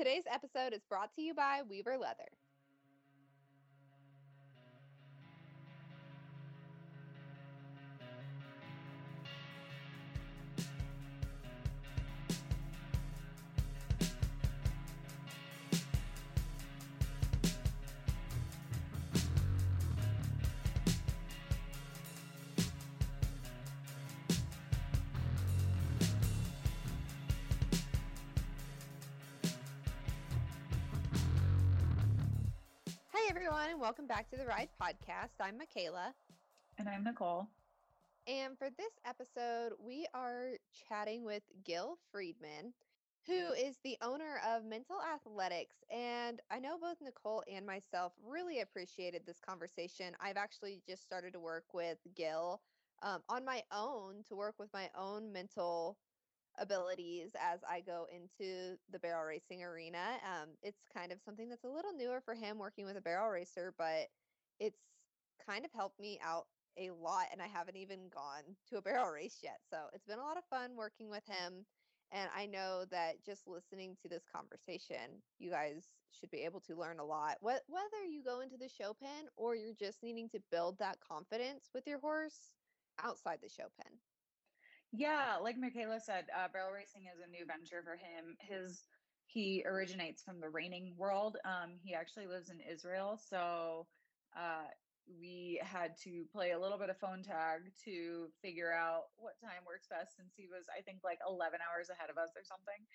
Today's episode is brought to you by Weaver Leather. Everyone, and welcome back to the Ride Podcast. I'm Michaela. And I'm Nichole. And for this episode, we are chatting with Gil Friedman, who is the owner of Mental Athletics. And I know both Nichole and myself really appreciated this conversation. I've actually just started to work with Gil um, on my own to work with my own mental abilities as I go into the barrel racing arena. Um, it's kind of something that's a little newer for him working with a barrel racer, but it's kind of helped me out a lot. And I haven't even gone to a barrel race yet. So it's been a lot of fun working with him. And I know that just listening to this conversation, you guys should be able to learn a lot. Wh- whether you go into the show pen or you're just needing to build that confidence with your horse outside the show pen. Yeah, like Michaela said, uh, barrel racing is a new venture for him. His he originates from the reining world. Um, he actually lives in Israel, so uh, we had to play a little bit of phone tag to figure out what time works best since he was i think like 11 hours ahead of us or something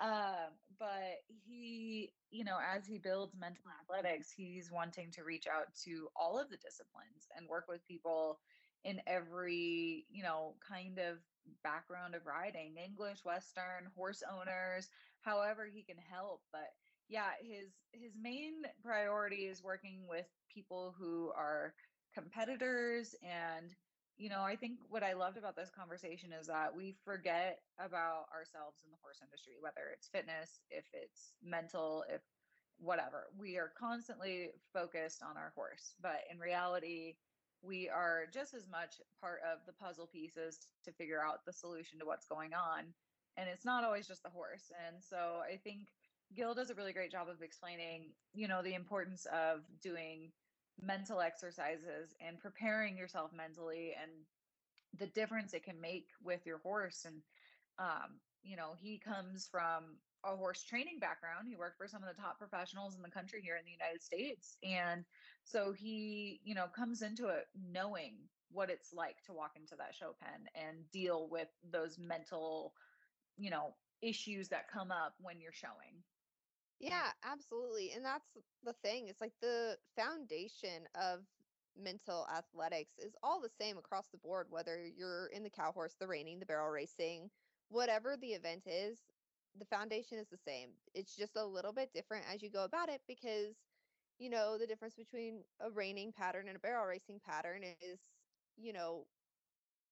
um, but he you know as he builds mental athletics he's wanting to reach out to all of the disciplines and work with people in every you know kind of background of riding english western horse owners however he can help but yeah his his main priority is working with people who are competitors and you know i think what i loved about this conversation is that we forget about ourselves in the horse industry whether it's fitness if it's mental if whatever. We are constantly focused on our horse but in reality we are just as much part of the puzzle pieces to figure out the solution to what's going on and it's not always just the horse and so i think Gil does a really great job of explaining, you know, the importance of doing mental exercises and preparing yourself mentally and the difference it can make with your horse. And, um, you know, he comes from a horse training background. He worked for some of the top professionals in the country here in the United States. And so he, you know, comes into it knowing what it's like to walk into that show pen and deal with those mental, you know, issues that come up when you're showing. Yeah, absolutely. And that's the thing. It's like the foundation of mental athletics is all the same across the board, whether you're in the cow horse, the reining, the barrel racing, whatever the event is, the foundation is the same. It's just a little bit different as you go about it because, you know, the difference between a reining pattern and a barrel racing pattern is, you know,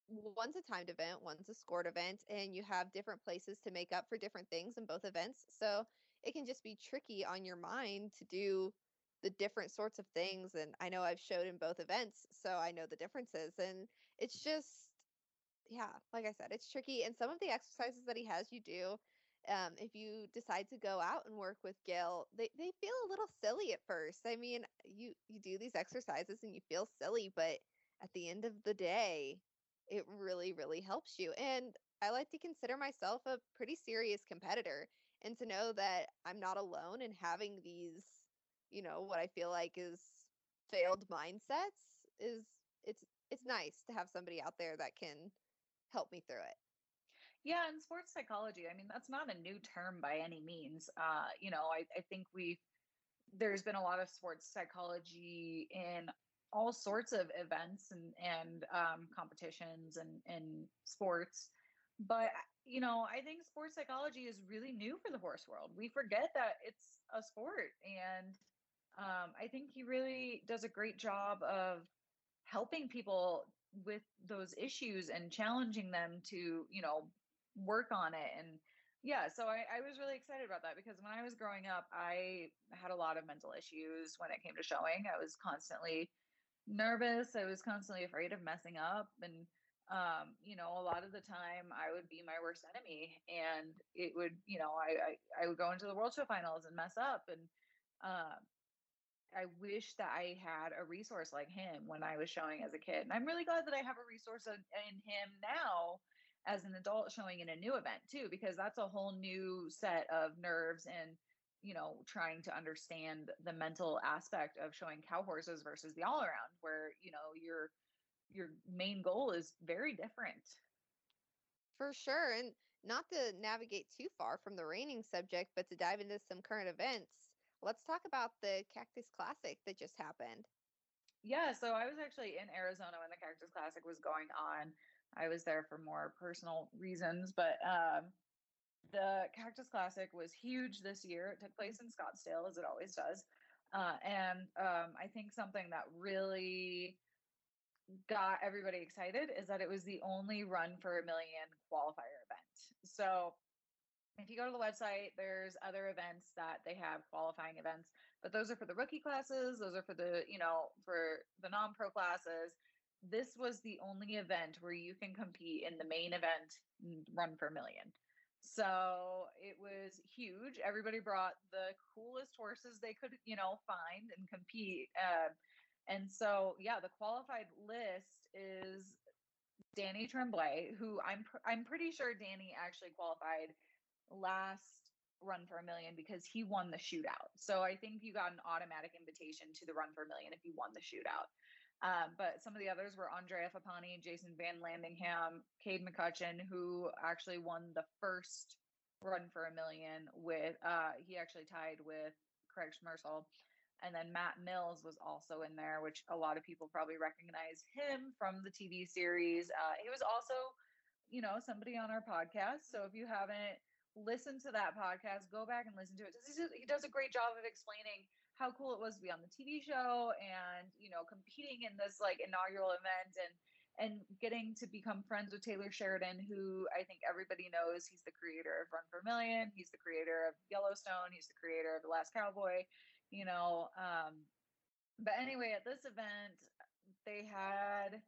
one's a timed event, one's a scored event, and you have different places to make up for different things in both events. So it can just be tricky on your mind to do the different sorts of things. And I know I've showed in both events, so I know the differences. And it's just, yeah, like I said, it's tricky. And some of the exercises that he has you do, um, if you decide to go out and work with Gil, they, they feel a little silly at first. I mean, you you do these exercises and you feel silly, but at the end of the day, it really, really helps you. And I like to consider myself a pretty serious competitor and to know that I'm not alone in having these, you know, what I feel like is failed mindsets is it's it's nice to have somebody out there that can help me through it. Yeah, and sports psychology, I mean, that's not a new term by any means. Uh, you know, I, I think we there's been a lot of sports psychology in all sorts of events and and um, competitions and and sports but you know i think sports psychology is really new for the horse world we forget that it's a sport and um, i think he really does a great job of helping people with those issues and challenging them to you know work on it and yeah so I, I was really excited about that because when i was growing up i had a lot of mental issues when it came to showing i was constantly nervous. I was constantly afraid of messing up. And um, you know, a lot of the time I would be my worst enemy and it would, you know, I, I, I would go into the world show finals and mess up. And, um, I wish that I had a resource like him when I was showing as a kid. And I'm really glad that I have a resource in, in him now as an adult showing in a new event too, because that's a whole new set of nerves and, you know, trying to understand the mental aspect of showing cow horses versus the all around where, you know, you're, your main goal is very different. For sure. And not to navigate too far from the reining subject, but to dive into some current events, let's talk about the Cactus Classic that just happened. Yeah, so I was actually in Arizona when the Cactus Classic was going on. I was there for more personal reasons, but um, the Cactus Classic was huge this year. It took place in Scottsdale, as it always does. Uh, and um, I think something that really got everybody excited is that it was the only run for a million qualifier event. So if you go to the website, there's other events that they have qualifying events, but those are for the rookie classes, those are for the, you know, for the non-pro classes. This was the only event where you can compete in the main event run for a million. So it was huge. Everybody brought the coolest horses they could, you know, find and compete. Uh, and so, yeah, the qualified list is Danny Tremblay, who I'm pr- I'm pretty sure Danny actually qualified last run for a million because he won the shootout. So I think you got an automatic invitation to the run for a million if you won the shootout. Um, but some of the others were Andrea Fappani, Jason Van Landingham, Cade McCutcheon, who actually won the first run for a million with uh, he actually tied with Craig Schmersal. And then Matt Mills was also in there, which a lot of people probably recognize him from the TV series. Uh, he was also, you know, somebody on our podcast. So if you haven't listened to that podcast, go back and listen to it. He does a great job of explaining how cool it was to be on the TV show and, you know, competing in this like inaugural event and and getting to become friends with Taylor Sheridan, who I think everybody knows he's the creator of Run for a Million. He's the creator of Yellowstone. He's the creator of The Last Cowboy you know. Um, but anyway, at this event, they had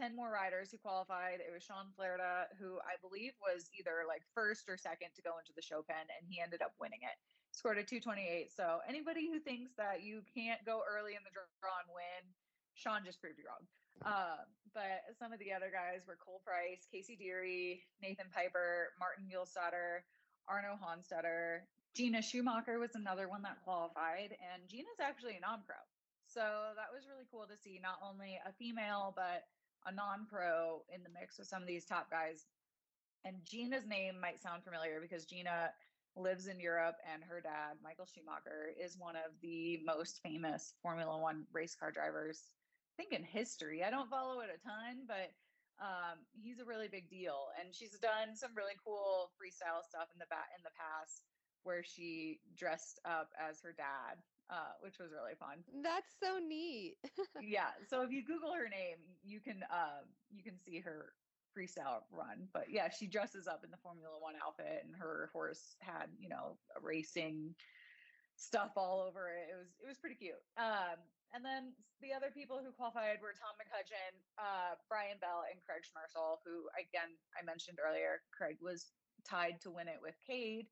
10 more riders who qualified. It was Shawn Flarida, who I believe was either like first or second to go into the show pen, and he ended up winning it. Scored a 228. So anybody who thinks that you can't go early in the draw and win, Shawn just proved you wrong. Uh, but some of the other guys were Cole Price, Casey Deary, Nathan Piper, Martin Muehlstatter, Arno Honstetter, Gina Schumacher was another one that qualified, and Gina's actually a non pro. So that was really cool to see not only a female, but a non pro in the mix with some of these top guys. And Gina's name might sound familiar because Gina lives in Europe, and her dad, Michael Schumacher, is one of the most famous Formula One race car drivers, I think, in history. I don't follow it a ton, but um, he's a really big deal. And she's done some really cool freestyle stuff in the back in the past where she dressed up as her dad, uh, which was really fun. That's so neat. yeah. So if you Google her name, you can uh, you can see her freestyle run. But yeah, she dresses up in the Formula One outfit, and her horse had you know racing stuff all over it. It was it was pretty cute. Um, and then the other people who qualified were Tom McCutcheon, uh, Brian Bell, and Craig Schmersal, who again I mentioned earlier. Craig was tied to win it with Cade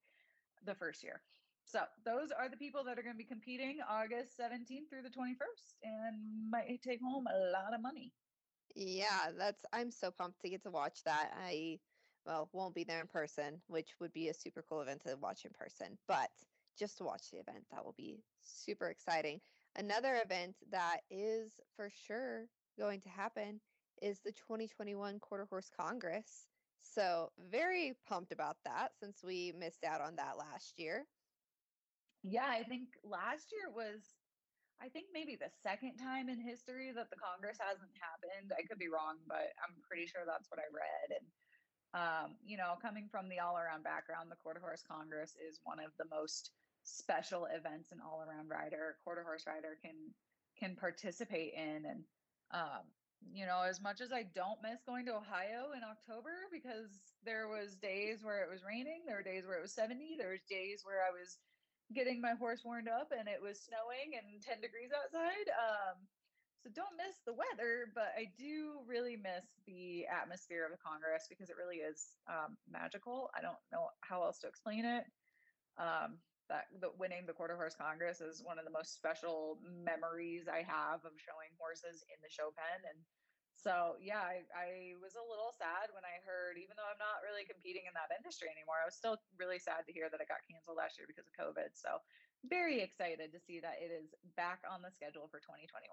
the first year. So those are the people that are going to be competing August 17th through the 21st and might take home a lot of money. Yeah, that's I'm so pumped to get to watch that. I well, won't be there in person, which would be a super cool event to watch in person, but just to watch the event, that will be super exciting. Another event that is for sure going to happen is the 2021 Quarter Horse Congress. So, very pumped about that since we missed out on that last year. Yeah, I think last year was, I think maybe the second time in history that the Congress hasn't happened. I could be wrong, but I'm pretty sure that's what I read. And, um, you know, coming from the all around background, the Quarter Horse Congress is one of the most special events an all around rider, quarter horse rider can can participate in. And um, you know, as much as I don't miss going to Ohio in October because there was days where it was raining, there were days where it was 70, there was days where I was getting my horse warmed up and it was snowing and 10 degrees outside. Um, So don't miss the weather, but I do really miss the atmosphere of the Congress because it really is um, magical. I don't know how else to explain it. Um, that the winning the quarter horse congress is one of the most special memories i have of showing horses in the show pen and so yeah I, I was a little sad when i heard even though i'm not really competing in that industry anymore i was still really sad to hear that it got canceled last year because of covid so very excited to see that it is back on the schedule for 2021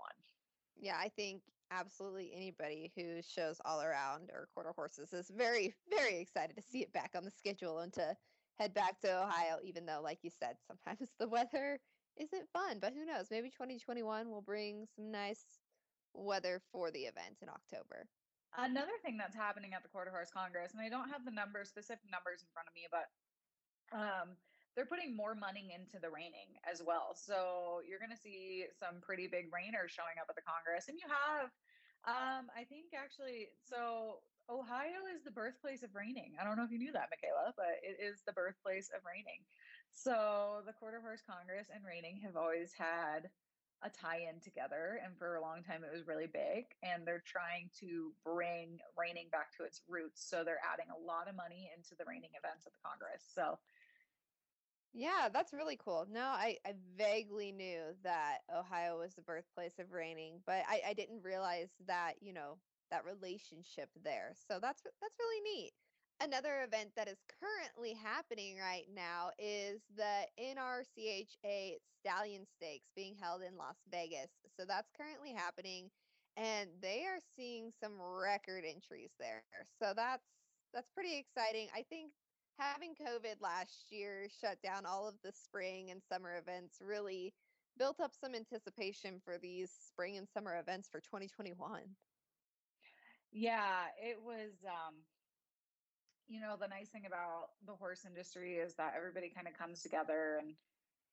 yeah i think absolutely anybody who shows all around or quarter horses is very very excited to see it back on the schedule and to head back to Ohio, even though, like you said, sometimes the weather isn't fun. But who knows? Maybe 2021 will bring some nice weather for the event in October. Another thing that's happening at the Quarter Horse Congress, and I don't have the number specific numbers in front of me, but um, they're putting more money into the reining as well. So you're going to see some pretty big reiners showing up at the Congress. And you have, um, I think actually, so Ohio is the birthplace of reining. I don't know if you knew that, Michaela, but it is the birthplace of reining. So the Quarter Horse Congress and reining have always had a tie-in together and for a long time it was really big and they're trying to bring reining back to its roots so they're adding a lot of money into the reining events at the congress so yeah that's really cool no i, I vaguely knew that ohio was the birthplace of reining but I, I didn't realize that you know that relationship there. So that's that's really neat. Another event that is currently happening right now is the NRCHA Stallion Stakes being held in Las Vegas. So that's currently happening and they are seeing some record entries there. So that's that's pretty exciting. I think having COVID last year shut down all of the spring and summer events really built up some anticipation for these spring and summer events for 2021. Yeah, it was um you know, the nice thing about the horse industry is that everybody kind of comes together and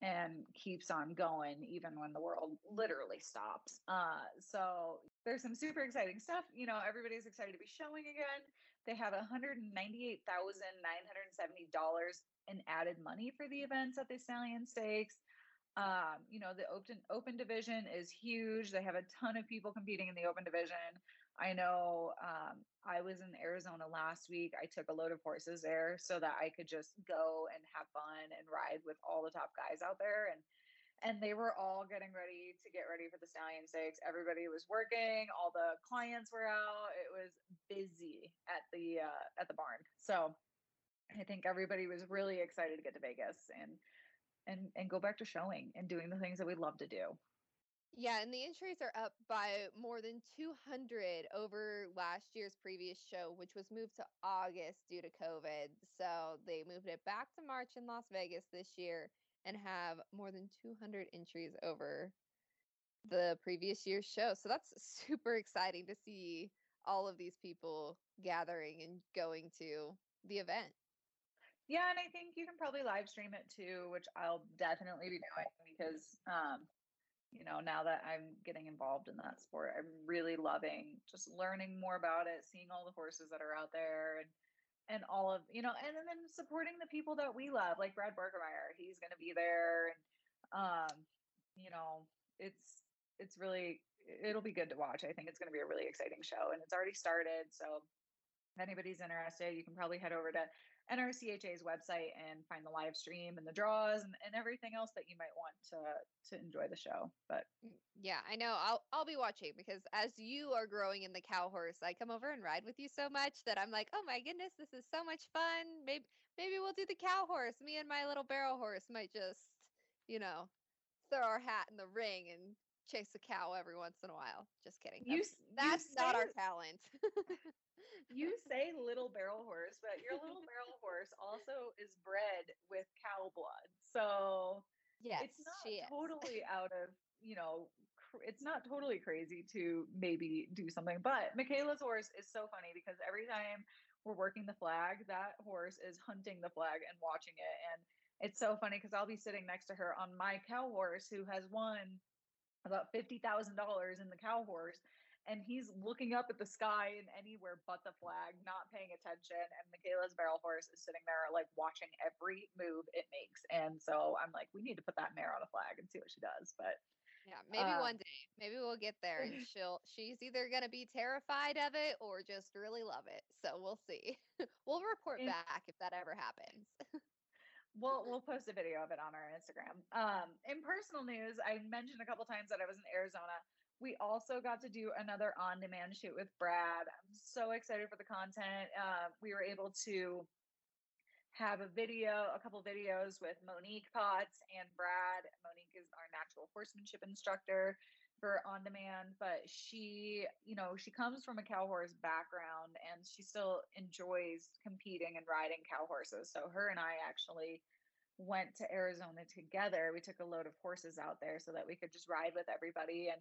and keeps on going even when the world literally stops. Uh so there's some super exciting stuff. You know, everybody's excited to be showing again. They have $198,970 in added money for the events at the Stallion Stakes. Um, you know, the open open division is huge. They have a ton of people competing in the open division. I know um, I was in Arizona last week. I took a load of horses there so that I could just go and have fun and ride with all the top guys out there. And and they were all getting ready to get ready for the Stallion Stakes. Everybody was working. All the clients were out. It was busy at the uh, at the barn. So I think everybody was really excited to get to Vegas and and and go back to showing and doing the things that we love to do. Yeah, and the entries are up by more than 200 over last year's previous show, which was moved to August due to COVID. So they moved it back to March in Las Vegas this year and have more than 200 entries over the previous year's show. So that's super exciting to see all of these people gathering and going to the event. Yeah, and I think you can probably live stream it too, which I'll definitely be doing because um, you know, now that I'm getting involved in that sport, I'm really loving just learning more about it, seeing all the horses that are out there and and all of you know, and, and then supporting the people that we love, like Brad Barkemeyer. He's gonna be there and um, you know, it's it's really it'll be good to watch. I think it's gonna be a really exciting show and it's already started. So if anybody's interested, you can probably head over to NRCHA's website and find the live stream and the draws and, and everything else that you might want to to enjoy the show. But mm, yeah, I know I'll I'll be watching because as you are growing in the cow horse, I come over and ride with you so much that I'm like, oh my goodness, this is so much fun. Maybe maybe we'll do the cow horse. Me and my little barrel horse might just, you know, throw our hat in the ring and chase a cow every once in a while. Just kidding. That's, you, that's you not our talent. you say little barrel horse, but your little barrel horse also is bred with cow blood. So yes, it's not totally out of, you know, cr- it's not totally crazy to maybe do something. But Michaela's horse is so funny because every time we're working the flag, that horse is hunting the flag and watching it. And it's so funny because I'll be sitting next to her on my cow horse who has won about $50,000 in the cow horse and he's looking up at the sky and anywhere but the flag, not paying attention. And Michaela's barrel horse is sitting there like watching every move it makes. And so I'm like, we need to put that mare on a flag and see what she does. But Yeah, maybe Uh, one day. Maybe we'll get there and she'll she's either gonna be terrified of it or just really love it. So we'll see. we'll report back if that ever happens. We'll we'll post a video of it on our Instagram. Um, in personal news, I mentioned a couple times that I was in Arizona. We also got to do another on-demand shoot with Brad. I'm so excited for the content. Uh, we were able to have a video, a couple videos with Monique Potts and Brad. Monique is our natural horsemanship instructor for on demand, but she, you know, she comes from a cow horse background and she still enjoys competing and riding cow horses. So her and I actually went to Arizona together. We took a load of horses out there so that we could just ride with everybody and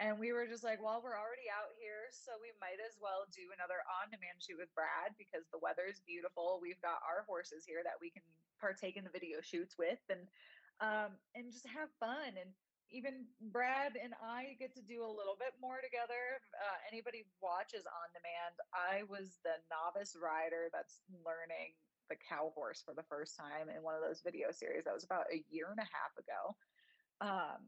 and we were just like, well, we're already out here, so we might as well do another on-demand shoot with Brad because the weather is beautiful. We've got our horses here that we can partake in the video shoots with and um and just have fun and even Brad and I get to do a little bit more together. Uh, anybody watches on demand, I was the novice rider that's learning the cow horse for the first time in one of those video series. That was about a year and a half ago. Um,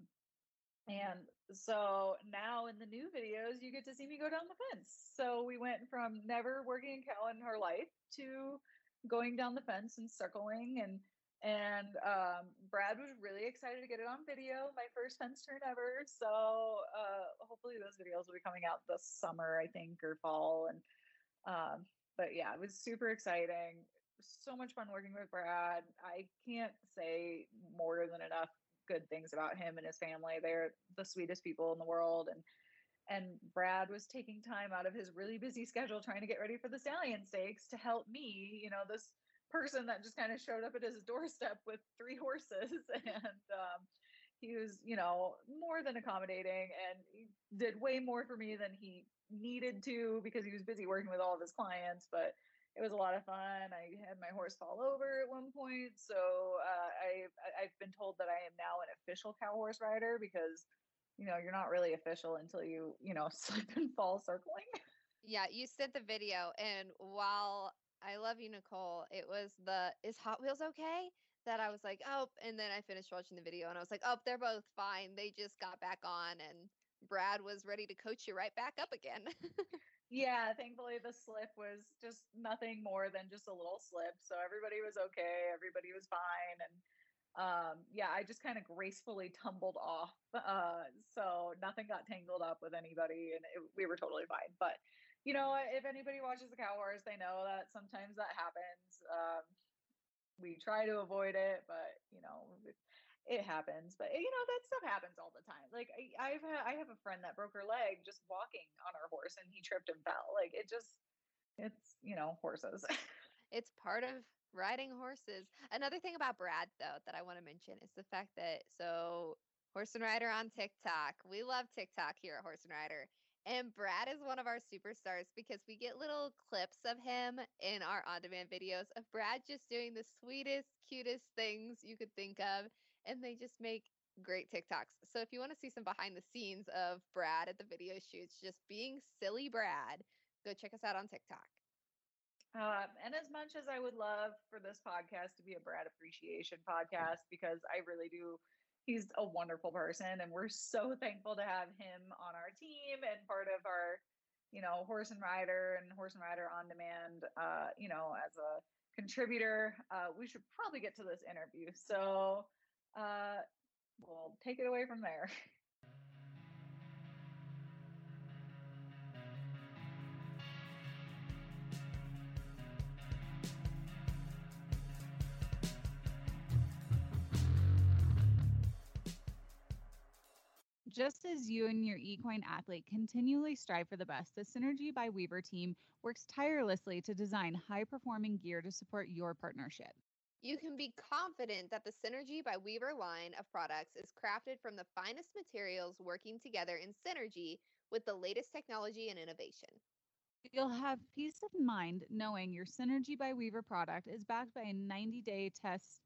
and so now in the new videos, you get to see me go down the fence. So we went from never working a cow in her life to going down the fence and circling and and um, Brad was really excited to get it on video, my first fence turn ever. So uh, hopefully those videos will be coming out this summer, I think, or fall. And um, but yeah, it was super exciting. So much fun working with Brad. I can't say more than enough good things about him and his family. They're the sweetest people in the world, and and Brad was taking time out of his really busy schedule trying to get ready for the stallion stakes to help me. You know, this person that just kind of showed up at his doorstep with three horses and um, he was you know more than accommodating and did way more for me than he needed to because he was busy working with all of his clients but it was a lot of fun. I had my horse fall over at one point so uh, I i've been told that i am now an official cow horse rider because you know you're not really official until you you know slip and fall circling. Yeah, you sent the video, and while I love you, Nichole, it was the is Hot Wheels okay? That I was like, oh, and then I finished watching the video, and I was like, oh, they're both fine. They just got back on, and Brad was ready to coach you right back up again. Yeah, thankfully the slip was just nothing more than just a little slip. So everybody was okay, everybody was fine and um yeah, I just kind of gracefully tumbled off. Uh so nothing got tangled up with anybody and it, we were totally fine. But you know, if anybody watches the cow horse, they know that sometimes that happens. Um we try to avoid it, but you know, it, happens. But you know, that stuff happens all the time. Like I, I've ha- I have a friend that broke her leg just walking on her horse, and he tripped and fell. Like it just, it's you know, horses. it's part of riding horses. Another thing about Brad, though, that I want to mention is the fact that so Horse and Rider on TikTok. We love TikTok here at Horse and Rider. And Brad is one of our superstars because we get little clips of him in our on demand videos of Brad just doing the sweetest, cutest things you could think of. And they just make great TikToks. So if you want to see some behind the scenes of Brad at the video shoots, just being silly Brad, go check us out on TikTok. Um, and as much as I would love for this podcast to be a Brad appreciation podcast, because I really do, he's a wonderful person, and we're so thankful to have him on our team and part of our, you know, horse and rider and horse and rider on demand. Uh, you know, as a contributor, uh, we should probably get to this interview. So, uh, we'll take it away from there. Just as you and your equine athlete continually strive for the best, the Synergy by Weaver team works tirelessly to design high performing gear to support your partnership. You can be confident that the Synergy by Weaver line of products is crafted from the finest materials working together in synergy with the latest technology and innovation. You'll have peace of mind knowing your Synergy by Weaver product is backed by a 90 day test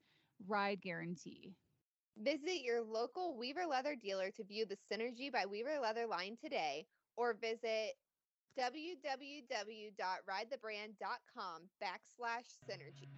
ride guarantee. Visit your local Weaver leather dealer to view the Synergy by Weaver leather line today or visit www.ridethebrand.com backslash synergy.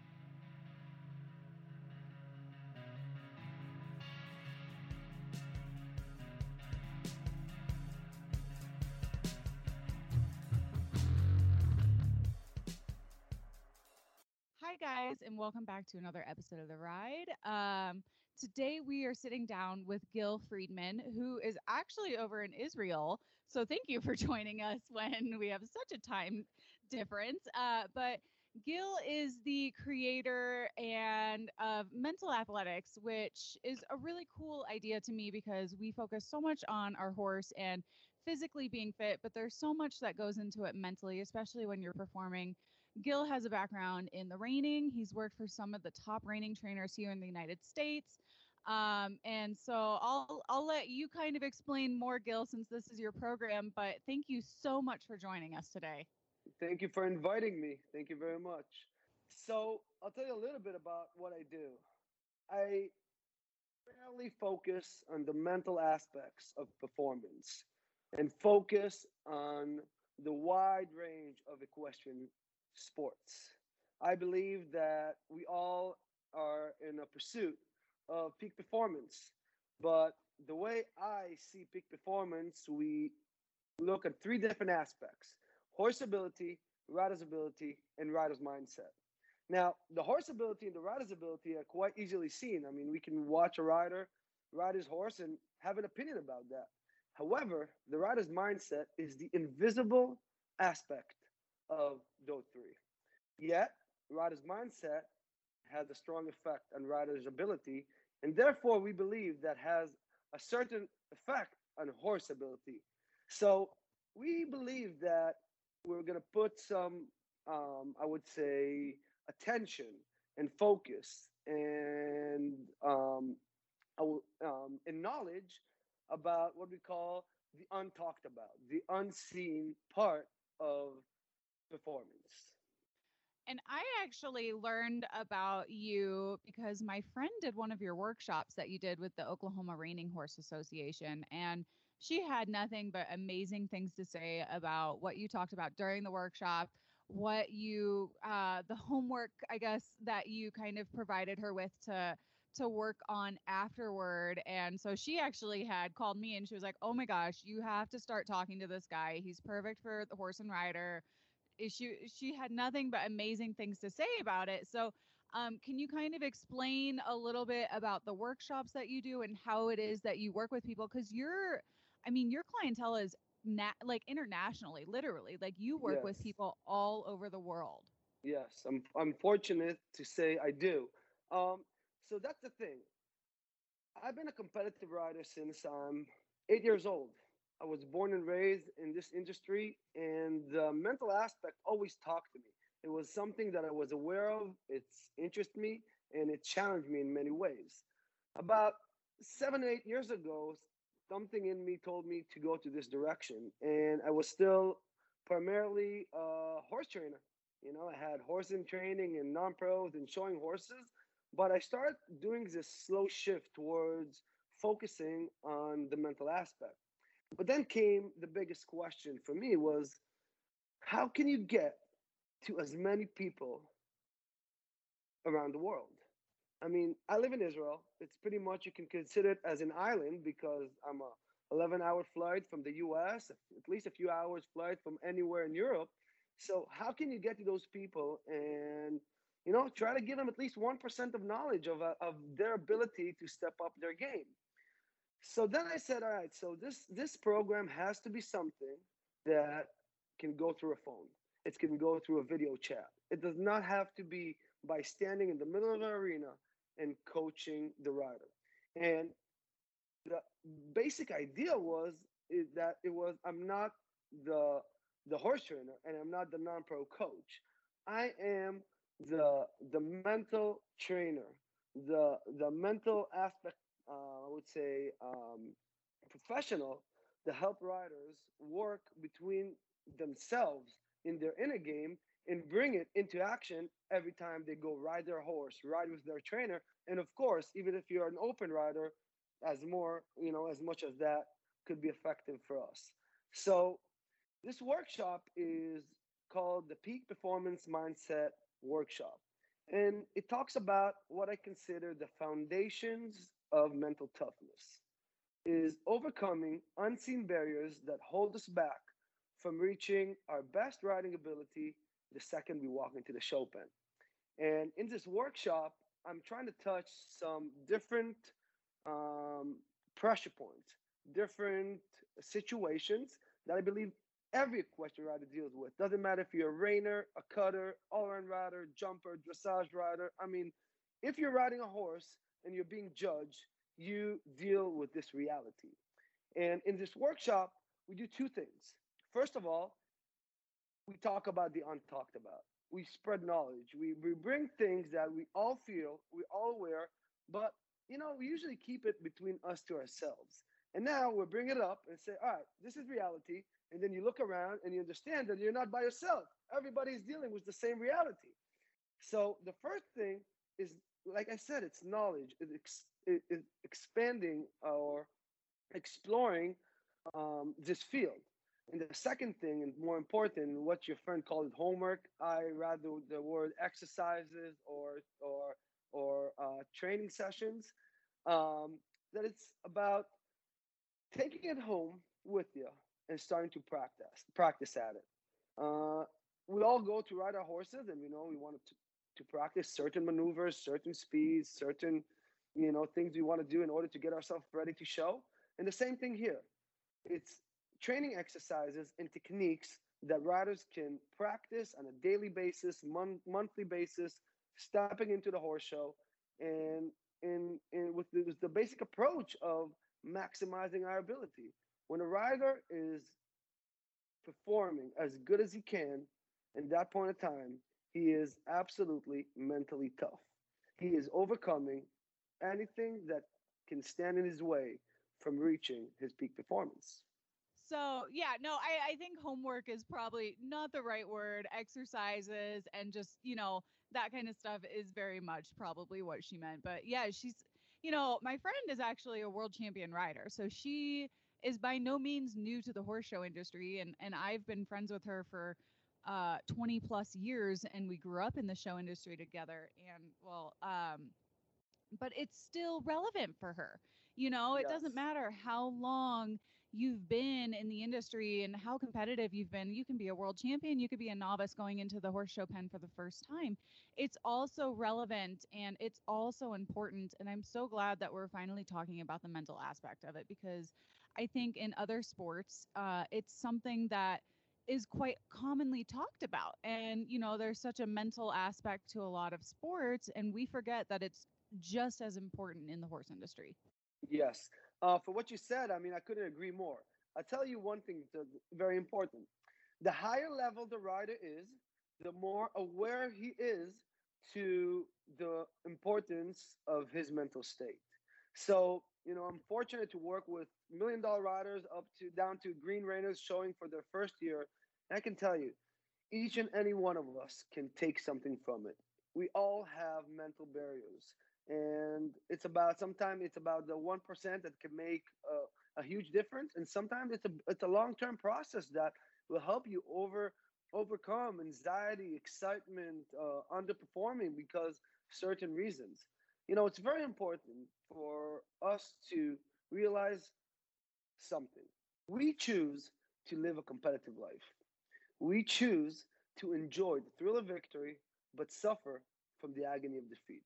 Hi guys, and welcome back to another episode of The Ride. Um, today we are sitting down with Gil Friedman, who is actually over in Israel. So thank you for joining us when we have such a time difference. Uh, but Gil is the creator and of mental athletics, which is a really cool idea to me because we focus so much on our horse and physically being fit, but there's so much that goes into it mentally, especially when you're performing. Gil has a background in the reining. He's worked for some of the top reining trainers here in the United States. Um, and so I'll I'll let you kind of explain more, Gil, since this is your program. But thank you so much for joining us today. Thank you for inviting me. Thank you very much. So I'll tell you a little bit about what I do. I primarily focus on the mental aspects of performance and focus on the wide range of equestrian sports. I believe that we all are in a pursuit of peak performance, but the way I see peak performance, we look at three different aspects horse ability, rider's ability, and rider's mindset. Now, the horse ability and the rider's ability are quite easily seen. I mean, we can watch a rider ride his horse and have an opinion about that. However, the rider's mindset is the invisible aspect of those three. Yet, rider's mindset has a strong effect on rider's ability, and therefore we believe that has a certain effect on horse ability. So we believe that we're going to put some, um, I would say, attention and focus and um, um, and knowledge about what we call the untalked about, the unseen part of performance. And I actually learned about you because my friend did one of your workshops that you did with the Oklahoma Reining Horse Association. And she had nothing but amazing things to say about what you talked about during the workshop, what you, uh, the homework, I guess, that you kind of provided her with to to work on afterward. And so she actually had called me and she was like, Oh my gosh, you have to start talking to this guy. He's perfect for the horse and rider. She she had nothing but amazing things to say about it. So um, can you kind of explain a little bit about the workshops that you do and how it is that you work with people? Because you're, I mean, your clientele is na- like internationally, literally. Like you work yes. with people all over the world. Yes, I'm I'm fortunate to say I do. Um, so that's the thing. I've been a competitive rider since I'm eight years old. I was born and raised in this industry, and the mental aspect always talked to me. It was something that I was aware of, it's interested me, and it challenged me in many ways. About seven, eight years ago, something in me told me to go to this direction, and I was still primarily a horse trainer. You know, I had horse in training and non pros and showing horses, but I started doing this slow shift towards focusing on the mental aspect. But then came the biggest question for me was how can you get to as many people around the world? I mean, I live in Israel. It's pretty much you can consider it as an island because I'm a 11 hour flight from the US, at least a few hours flight from anywhere in Europe. So how can you get to those people and you know, try to give them at least 1% of knowledge of, uh, of their ability to step up their game. So then I said, all right, so this, this program has to be something that can go through a phone. It can go through a video chat. It does not have to be by standing in the middle of an arena and coaching the rider. And the basic idea was is that it was I'm not the the horse trainer and I'm not the non-pro coach. I am the the mental trainer, the the mental aspect, uh, I would say, um, professional, the help riders work between themselves in their inner game and bring it into action every time they go ride their horse, ride with their trainer, and of course, even if you're an open rider, as more you know, as much as that could be effective for us. So this workshop is called the Peak Performance Mindset workshop. And it talks about what I consider the foundations of mental toughness is overcoming unseen barriers that hold us back from reaching our best riding ability the second we walk into the show pen. And in this workshop, I'm trying to touch some different um, pressure points, different situations that I believe every equestrian rider deals with. Doesn't matter if you're a reiner, a cutter, all-around rider, jumper, dressage rider. I mean, if you're riding a horse and you're being judged, you deal with this reality. And in this workshop, we do two things. First of all, we talk about the untalked about. We spread knowledge. We, we bring things that we all feel, we all aware, but you know, we usually keep it between us to ourselves. And now we're bringing it up and say, all right, this is reality. And then you look around and you understand that you're not by yourself. Everybody's dealing with the same reality. So the first thing is, like I said, it's knowledge. It's, it's expanding or exploring um, this field. And the second thing, and more important, what your friend called it homework, I rather the word exercises or or or uh, training sessions. Um, that it's about taking it home with you and starting to practice practice at it. Uh, we all go to ride our horses, and we know we want to to practice certain maneuvers, certain speeds, certain you know things we want to do in order to get ourselves ready to show. And the same thing here. It's training exercises and techniques that riders can practice on a daily basis, mon- monthly basis, stepping into the horse show, and in, in with the, with the basic approach of maximizing our ability. When a rider is performing as good as he can in that point of time, he is absolutely mentally tough. He is overcoming anything that can stand in his way from reaching his peak performance. So yeah, no, I, I think homework is probably not the right word. Exercises and just, you know, that kind of stuff is very much probably what she meant. But yeah, she's you know, my friend is actually a world champion rider. So she is by no means new to the horse show industry and and I've been friends with her for uh 20 plus years and we grew up in the show industry together and well um but it's still relevant for her. You know, it yes. doesn't matter how long you've been in the industry and how competitive you've been. You can be a world champion, you could be a novice going into the horse show pen for the first time. It's also relevant and it's also important. And I'm so glad that we're finally talking about the mental aspect of it because I think in other sports, uh, it's something that is quite commonly talked about. And, you know, there's such a mental aspect to a lot of sports, and we forget that it's just as important in the horse industry. Yes. Uh, for what you said, I mean, I couldn't agree more. I'll tell you one thing that's very important. The higher level the rider is, the more aware he is to the importance of his mental state. So, you know, I'm fortunate to work with million dollar riders up to down to green reiners showing for their first year. I can tell you, each and any one of us can take something from it. We all have mental barriers and it's about sometimes it's about the one percent that can make a, a, huge difference, and sometimes it's a it's a long term process that will help you over overcome anxiety, excitement, uh, underperforming because certain reasons. You know, it's very important for us to realize something. We choose to live a competitive life. We choose to enjoy the thrill of victory, but suffer from the agony of defeat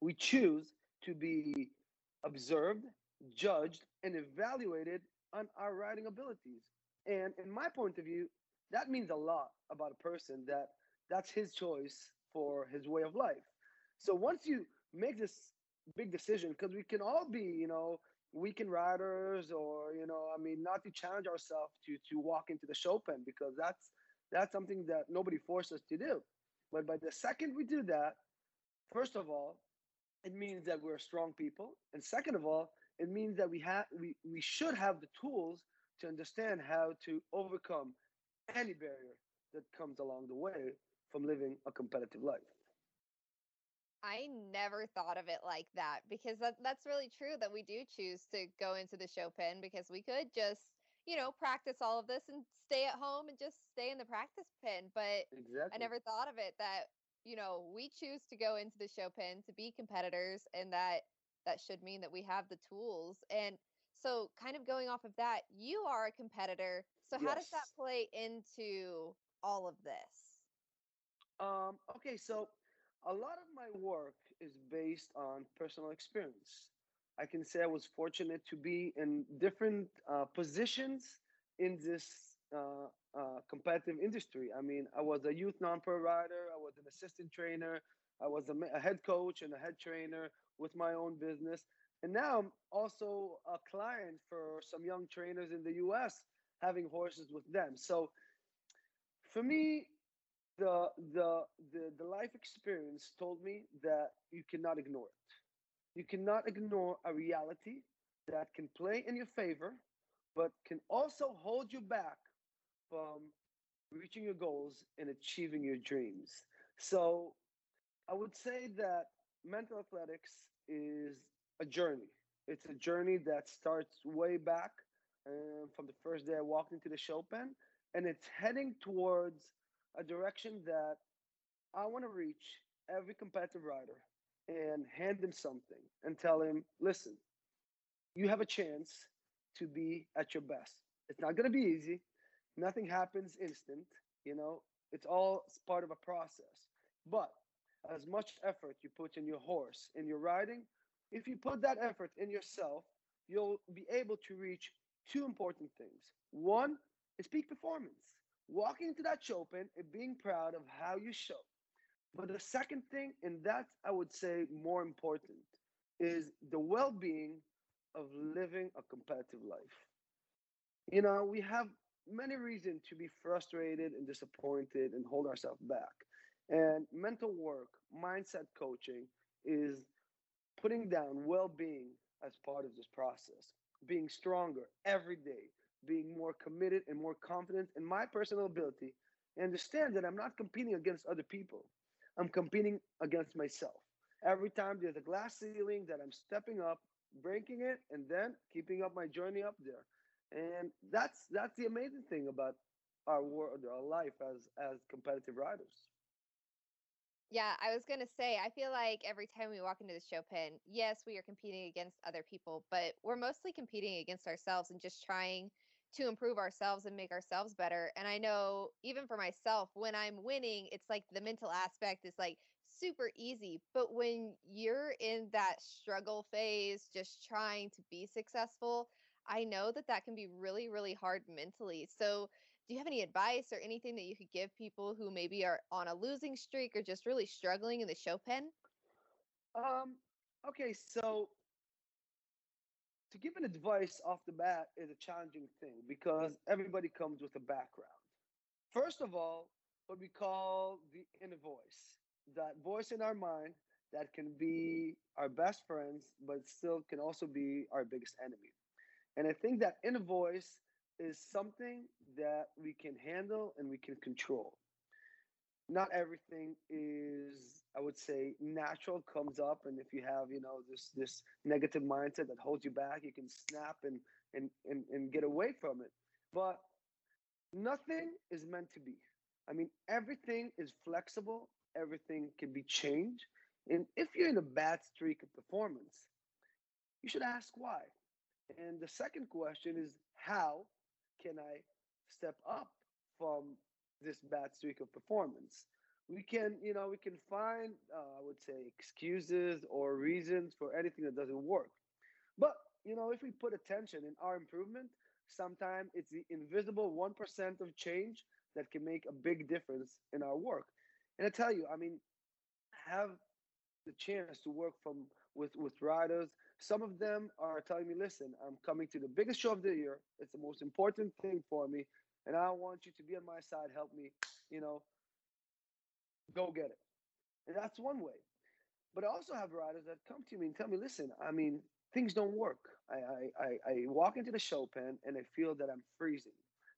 we choose to be observed, judged, and evaluated on our riding abilities. And in my point of view, that means a lot about a person that that's his choice for his way of life. So once you make this big decision, because we can all be, you know, weekend riders or, you know, I mean, not to challenge ourselves to to walk into the show pen because that's that's something that nobody forced us to do. But by the second we do that, first of all, it means that we're strong people. And second of all, it means that we have we, we should have the tools to understand how to overcome any barrier that comes along the way from living a competitive life. I never thought of it like that because that, that's really true that we do choose to go into the show pen because we could just, you know, practice all of this and stay at home and just stay in the practice pen. But exactly. I never thought of it that you know, we choose to go into the show pen to be competitors and that that should mean that we have the tools. And so kind of going off of that, you are a competitor. So how yes. does that play into all of this? Um, okay, so a lot of my work is based on personal experience. I can say I was fortunate to be in different uh, positions in this uh, uh, competitive industry. I mean, I was a youth non-pro rider, I was an assistant trainer, I was a, a head coach and a head trainer with my own business. And now I'm also a client for some young trainers in the US having horses with them. So for me, the, the the the life experience told me that you cannot ignore it. You cannot ignore a reality that can play in your favor, but can also hold you back from reaching your goals and achieving your dreams. So I would say that mental athletics is a journey. It's a journey that starts way back uh, from the first day I walked into the show pen, and it's heading towards a direction that I want to reach every competitive rider and hand him something and tell him, listen, you have a chance to be at your best. It's not going to be easy. Nothing happens instant, you know, it's all part of a process. But as much effort you put in your horse, in your riding, if you put that effort in yourself, you'll be able to reach two important things. One is peak performance walking into that show pen and being proud of how you show. But the second thing, and that's I would say more important, is the well-being of living a competitive life. You know, we have many reasons to be frustrated and disappointed and hold ourselves back. And mental work, mindset coaching is putting down well-being as part of this process, being stronger every day, being more committed and more confident in my personal ability and understand that I'm not competing against other people. I'm competing against myself. Every time there's a glass ceiling that I'm stepping up, breaking it, and then keeping up my journey up there. And that's that's the amazing thing about our world, our life as as competitive riders. Yeah, I was going to say, I feel like every time we walk into the show pen, yes, we are competing against other people, but we're mostly competing against ourselves and just trying to improve ourselves and make ourselves better. And I know even for myself, when I'm winning, it's like the mental aspect is like super easy. But when you're in that struggle phase, just trying to be successful, I know that that can be really, really hard mentally. So, do you have any advice or anything that you could give people who maybe are on a losing streak or just really struggling in the show pen? Um, okay, so to give an advice off the bat is a challenging thing because everybody comes with a background. First of all, what we call the inner voice, that voice in our mind that can be our best friends, but still can also be our biggest enemy. And I think that inner voice is something that we can handle and we can control not everything is i would say natural comes up and if you have you know this this negative mindset that holds you back you can snap and and and, and get away from it. But nothing is meant to be. I mean everything is flexible. Everything can be changed. And if you're in a bad streak of performance you should ask why. And the second question is how can i step up from this bad streak of performance. We can, you know, we can find, uh, I would say, excuses or reasons for anything that doesn't work. But, you know, if we put attention in our improvement, sometimes it's the invisible 1% of change that can make a big difference in our work. And I tell you, I mean, have the chance to work from with with riders. Some of them are telling me, "Listen, I'm coming to the biggest show of the year. It's the most important thing for me and I want you to be on my side, help me, you know, go get it. And that's one way. But I also have riders that come to me and tell me, listen, I mean, things don't work. I, I, I, walk into the show pen and I feel that I'm freezing.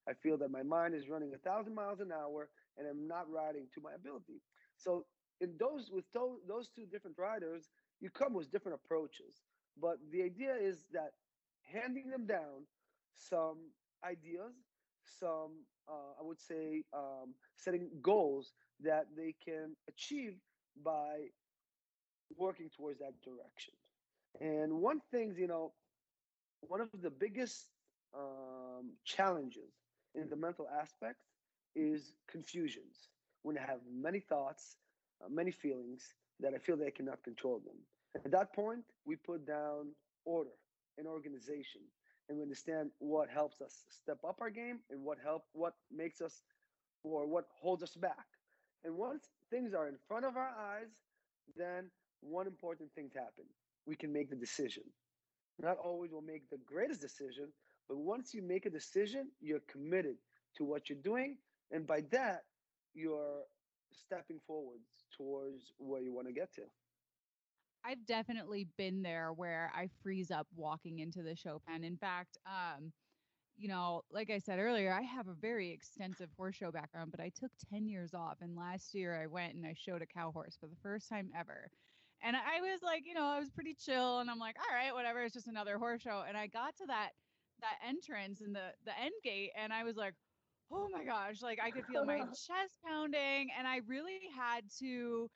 I feel that my mind is running a thousand miles an hour and I'm not riding to my ability. So in those with those, those two different riders, you come with different approaches. But the idea is that handing them down some ideas some, uh, I would say, um, setting goals that they can achieve by working towards that direction. And one thing, you know, one of the biggest um, challenges in the mental aspect is confusions. When I have many thoughts, uh, many feelings that I feel that I cannot control them. At that point, we put down order and organization, and we understand what helps us step up our game and what help what makes us or what holds us back. And once things are in front of our eyes, then one important thing happen. We can make the decision. Not always will make the greatest decision, but once you make a decision, you're committed to what you're doing. And by that, you're stepping forwards towards where you want to get to. I've definitely been there where I freeze up walking into the show pen. In fact, um, you know, like I said earlier, I have a very extensive horse show background, but I took 10 years off. And last year I went and I showed a cow horse for the first time ever. And I was like, you know, I was pretty chill and I'm like, all right, whatever, it's just another horse show. And I got to that that entrance and the the end gate and I was like, oh my gosh, like I could feel my chest pounding. And I really had to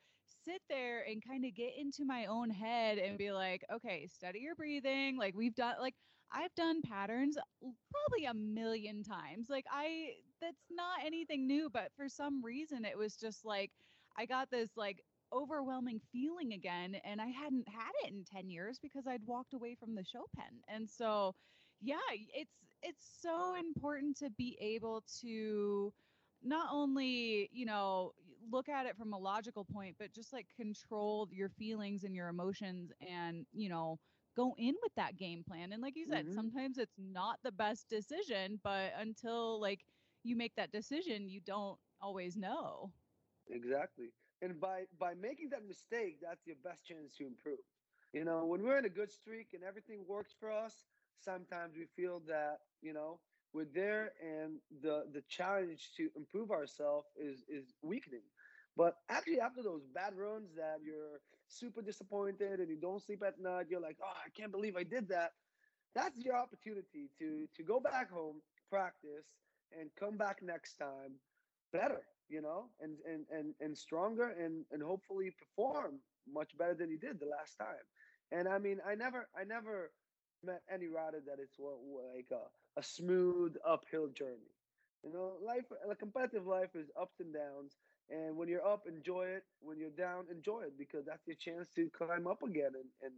sit there and kind of get into my own head and be like, okay, study your breathing. Like we've done like I've done patterns probably a million times. Like I that's not anything new, but for some reason it was just like I got this like overwhelming feeling again and I hadn't had it in 10 years because I'd walked away from the show pen. And so yeah, it's it's so important to be able to not only, you know, look at it from a logical point, but just like control your feelings and your emotions and, you know, go in with that game plan. And like you said, mm-hmm. sometimes it's not the best decision, but until like you make that decision, you don't always know. Exactly. And by by making that mistake, that's your best chance to improve. You know, when we're in a good streak and everything works for us, sometimes we feel that, you know, we're there and the the challenge to improve ourselves is is weakening. But actually, after those bad runs that you're super disappointed and you don't sleep at night, you're like, oh, I can't believe I did that. That's your opportunity to to go back home, practice, and come back next time better, you know, and and and and stronger, and and hopefully perform much better than you did the last time. And I mean, I never, I never met any rider that it's like a, a smooth uphill journey. You know, life, a competitive life is ups and downs. And when you're up, enjoy it. When you're down, enjoy it because that's your chance to climb up again and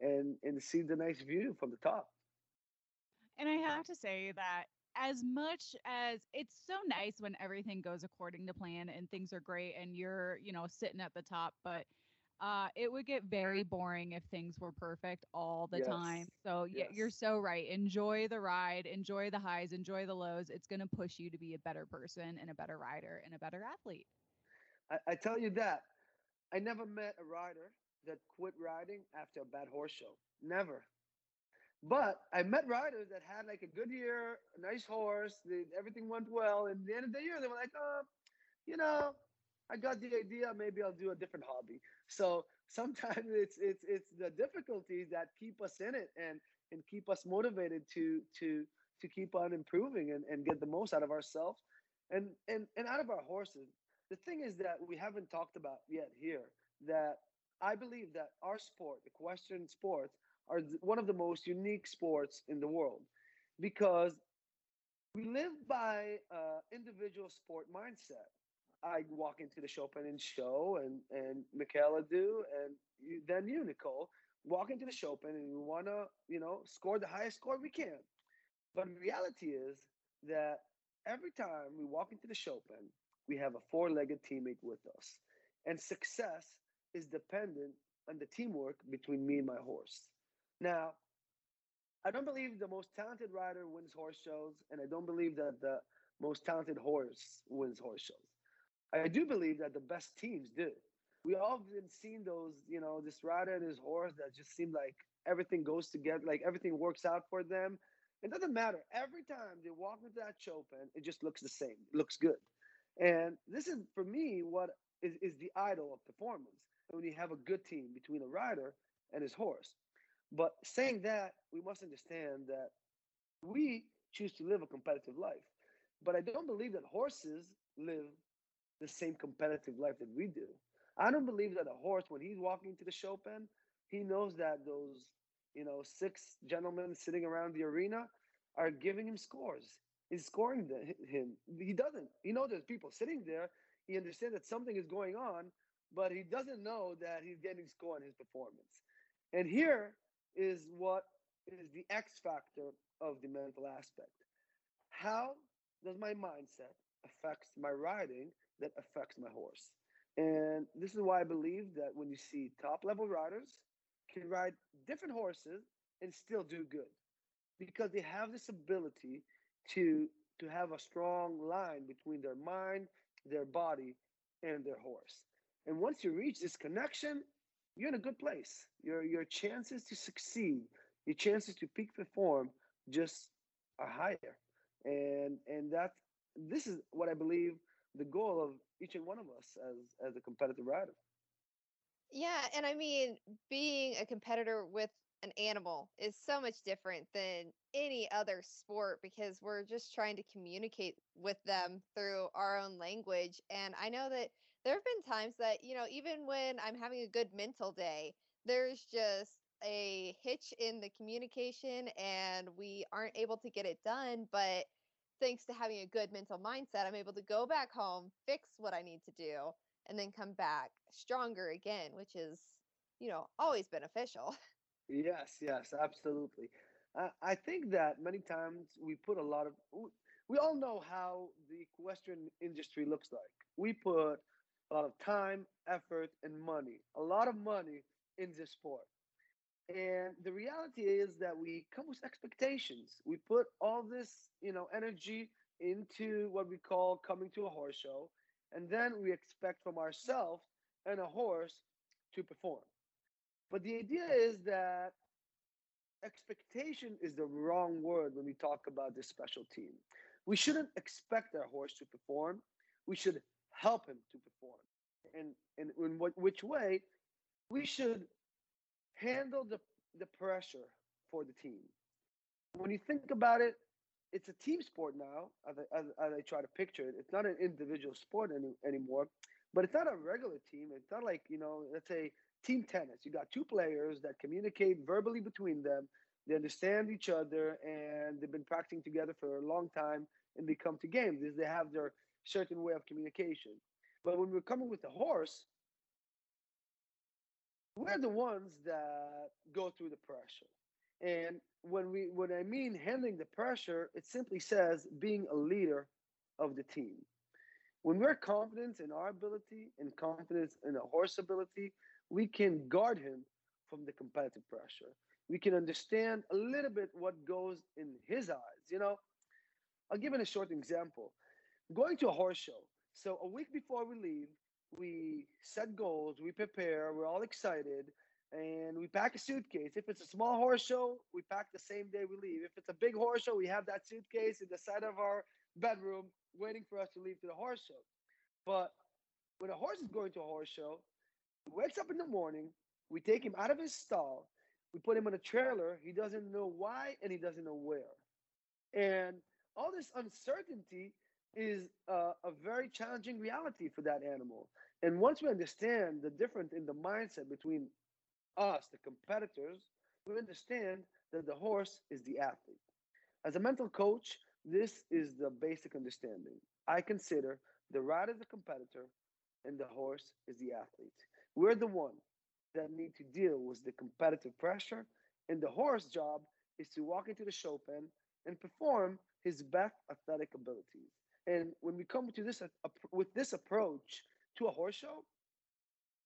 and and and see the nice view from the top. And I have to say that as much as it's so nice when everything goes according to plan and things are great and you're, you know, sitting at the top, but uh, it would get very boring if things were perfect all the yes. time. So yes. yeah, you're so right. Enjoy the ride, enjoy the highs, enjoy the lows. It's going to push you to be a better person and a better rider and a better athlete. I, I tell you that I never met a rider that quit riding after a bad horse show. Never. But I met riders that had like a good year, a nice horse, everything went well. And the end of the year, they were like, oh, you know, I got the idea. Maybe I'll do a different hobby. So sometimes it's it's it's the difficulties that keep us in it and and keep us motivated to to to keep on improving and, and get the most out of ourselves and and and out of our horses. The thing is that we haven't talked about yet here that I believe that our sport, equestrian sports, are one of the most unique sports in the world because we live by uh, individual sport mindset. I walk into the show pen and show, and and Michaela do, and you, then you, Nichole, walk into the show pen, and we want to, you know, score the highest score we can. But reality is that every time we walk into the show pen, we have a four-legged teammate with us, and success is dependent on the teamwork between me and my horse. Now, I don't believe the most talented rider wins horse shows, and I don't believe that the most talented horse wins horse shows. I do believe that the best teams do. We all been seen those, you know, this rider and his horse that just seem like everything goes together, like everything works out for them. It doesn't matter. Every time they walk into that show pen, it just looks the same. It looks good. And this is for me what is, is the idol of performance. When you have a good team between a rider and his horse. But saying that, we must understand that we choose to live a competitive life. But I don't believe that horses live the same competitive life that we do. I don't believe that a horse, when he's walking to the show pen, he knows that those, you know, six gentlemen sitting around the arena are giving him scores. He's scoring the, him. He doesn't. He knows there's people sitting there. He understands that something is going on, but he doesn't know that he's getting scored in his performance. And here is what is the X factor of the mental aspect. How does my mindset affect my riding that affects my horse? And this is why I believe that when you see top level riders can ride different horses and still do good because they have this ability to to have a strong line between their mind, their body, and their horse. And once you reach this connection, you're in a good place. Your your chances to succeed, your chances to peak perform just are higher. And and that this is what I believe the goal of each and one of us as as a competitive rider. Yeah, and I mean, being a competitor with an animal is so much different than any other sport because we're just trying to communicate with them through our own language. And I know that there have been times that, you know, even when I'm having a good mental day, there's just a hitch in the communication and we aren't able to get it done. But thanks to having a good mental mindset, I'm able to go back home, fix what I need to do, and then come back stronger again, which is, you know, always beneficial. Yes, yes, absolutely. I, I think that many times we put a lot of, we all know how the equestrian industry looks like. We put a lot of time, effort, and money, a lot of money in this sport. And the reality is that we come with expectations. We put all this, you know, energy into what we call coming to a horse show, and then we expect from ourselves and a horse to perform. But the idea is that expectation is the wrong word when we talk about this special team. We shouldn't expect our horse to perform. We should help him to perform. And, and in what, which way? We should handle the, the pressure for the team. When you think about it, it's a team sport now, as I, as, as I try to picture it. It's not an individual sport any, anymore, but it's not a regular team. It's not like, you know, let's say team tennis. You got two players that communicate verbally between them. They understand each other and they've been practicing together for a long time and they come to games. They have their certain way of communication. But when we're coming with the horse, we're the ones that go through the pressure. And when we when I mean handling the pressure, it simply says being a leader of the team. When we're confident in our ability and confidence in a horse ability, we can guard him from the competitive pressure. We can understand a little bit what goes in his eyes. You know, I'll give it a short example. Going to a horse show. So a week before we leave, we set goals, we prepare, we're all excited, and we pack a suitcase. If it's a small horse show, we pack the same day we leave. If it's a big horse show, we have that suitcase in the side of our bedroom waiting for us to leave to the horse show. But when a horse is going to a horse show, he wakes up in the morning, we take him out of his stall, we put him in a trailer, he doesn't know why and he doesn't know where. And all this uncertainty is uh, a very challenging reality for that animal. And once we understand the difference in the mindset between us, the competitors, we understand that the horse is the athlete. As a mental coach, this is the basic understanding. I consider the rider the competitor and the horse is the athlete. We're the one that need to deal with the competitive pressure, and the horse job is to walk into the show pen and perform his best athletic abilities. And when we come to this with this approach to a horse show,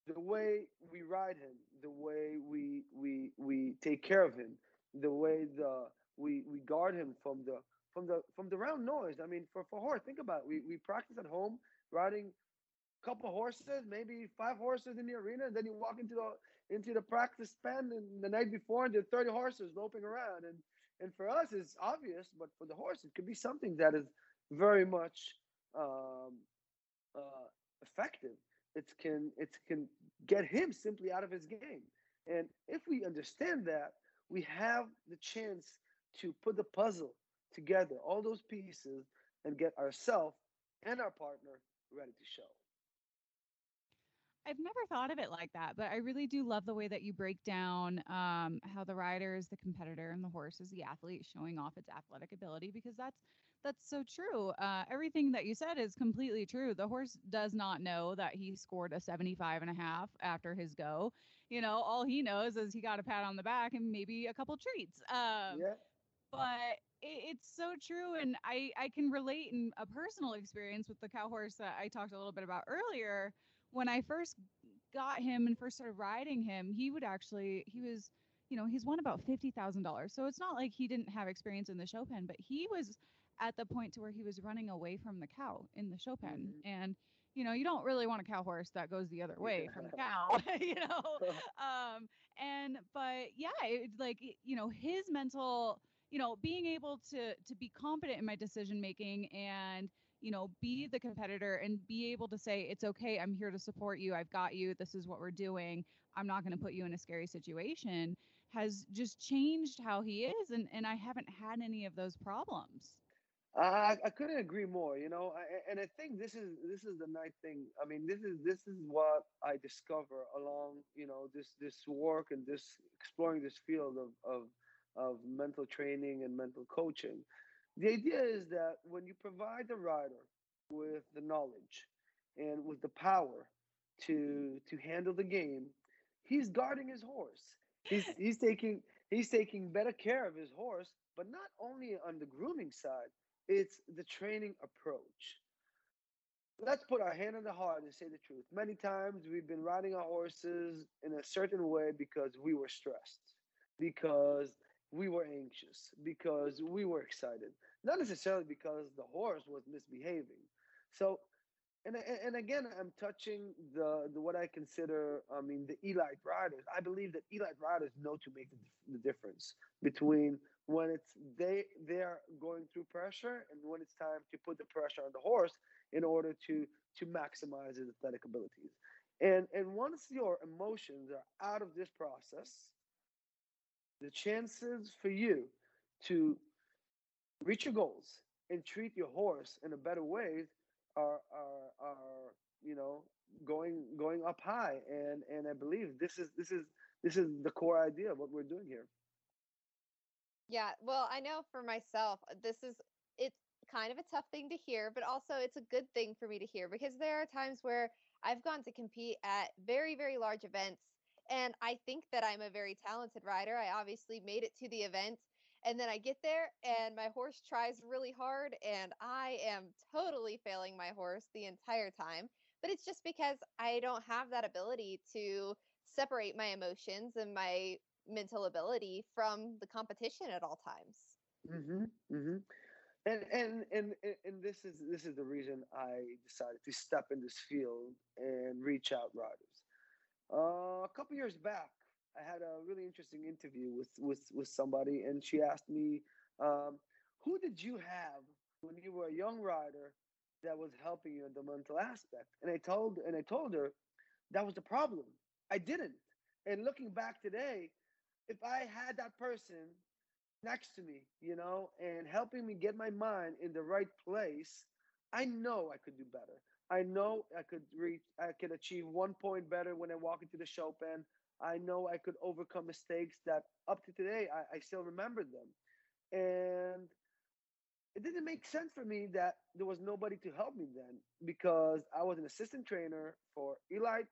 the way we ride him, the way we we we take care of him, the way the we we guard him from the from the from the round noise. I mean, for for horse, think about it. We we practice at home riding a couple horses, maybe five horses in the arena, and then you walk into the into the practice pen and the night before and there's 30 horses loping around. And and for us it's obvious, but for the horse it could be something that is very much um, uh, effective. It can it can get him simply out of his game. And if we understand that, we have the chance to put the puzzle together, all those pieces, and get ourselves and our partner ready to show. I've never thought of it like that, but I really do love the way that you break down um, how the rider is the competitor and the horse is the athlete showing off its athletic ability because that's that's so true. Uh, everything that you said is completely true. The horse does not know that he scored a 75 and a half after his go. You know, all he knows is he got a pat on the back and maybe a couple treats. Um, yeah. But it's so true. And I, I can relate in a personal experience with the cow horse that I talked a little bit about earlier. When I first got him and first started riding him, he would actually, he was, you know, he's won about $50,000. So it's not like he didn't have experience in the show pen, but he was at the point to where he was running away from the cow in the show pen. Mhm. And, you know, you don't really want a cow horse that goes the other way from the cow, you know? um and but yeah it, like you know his mental you know being able to to be confident in my decision making and you know be the competitor and be able to say it's okay i'm here to support you i've got you this is what we're doing i'm not going to put you in a scary situation has just changed how he is and and i haven't had any of those problems I, I couldn't agree more. You know, I, and I think this is this is the nice thing. I mean, this is this is what I discover along you know this this work and this exploring this field of of of mental training and mental coaching. The idea is that when you provide the rider with the knowledge and with the power to mm-hmm. to handle the game, he's guarding his horse. He's he's taking he's taking better care of his horse, but not only on the grooming side it's the training approach. Let's put our hand on the heart and say the truth. Many times we've been riding our horses in a certain way because we were stressed, because we were anxious, because we were excited, not necessarily because the horse was misbehaving. So, and and again, I'm touching the, the what I consider, I mean, the elite riders. I believe that elite riders know to make the, the difference between when it's they they're going through pressure and when it's time to put the pressure on the horse in order to to maximize his athletic abilities and and once your emotions are out of this process the chances for you to reach your goals and treat your horse in a better way are are are you know going going up high. And and i believe this is this is this is the core idea of what we're doing here. Yeah, well, I know for myself, this is it's kind of a tough thing to hear, but also it's a good thing for me to hear because there are times where I've gone to compete at very, very large events and I think that I'm a very talented rider. I obviously made it to the event and then I get there and my horse tries really hard and I am totally failing my horse the entire time. But it's just because I don't have that ability to separate my emotions and my mental ability from the competition at all times. hmm hmm And, and and and and this is this is the reason I decided to step in this field and reach out riders. Uh, a couple years back, I had a really interesting interview with with with somebody, and she asked me, um, "Who did you have when you were a young rider that was helping you in the mental aspect?" And I told and I told her that was the problem. I didn't. And looking back today, if I had that person next to me, you know, and helping me get my mind in the right place, I know I could do better. I know I could reach, I could achieve one point better when I walk into the show pen. I know I could overcome mistakes that up to today I, I still remember them. And it didn't make sense for me that there was nobody to help me then because I was an assistant trainer for elite,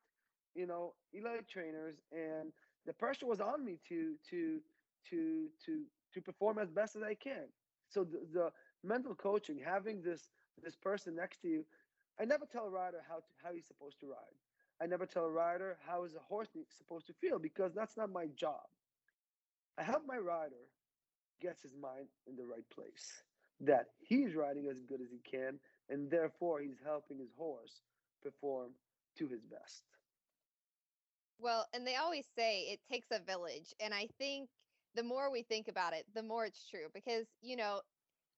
you know, elite trainers, and the pressure was on me to to to to to perform as best as I can. So the, the mental coaching, having this this person next to you, I never tell a rider how to, how he's supposed to ride. I never tell a rider how is a horse supposed to feel because that's not my job. I help my rider gets his mind in the right place, that he's riding as good as he can, and therefore he's helping his horse perform to his best. Well, and they always say it takes a village. And I think the more we think about it, the more it's true because, you know,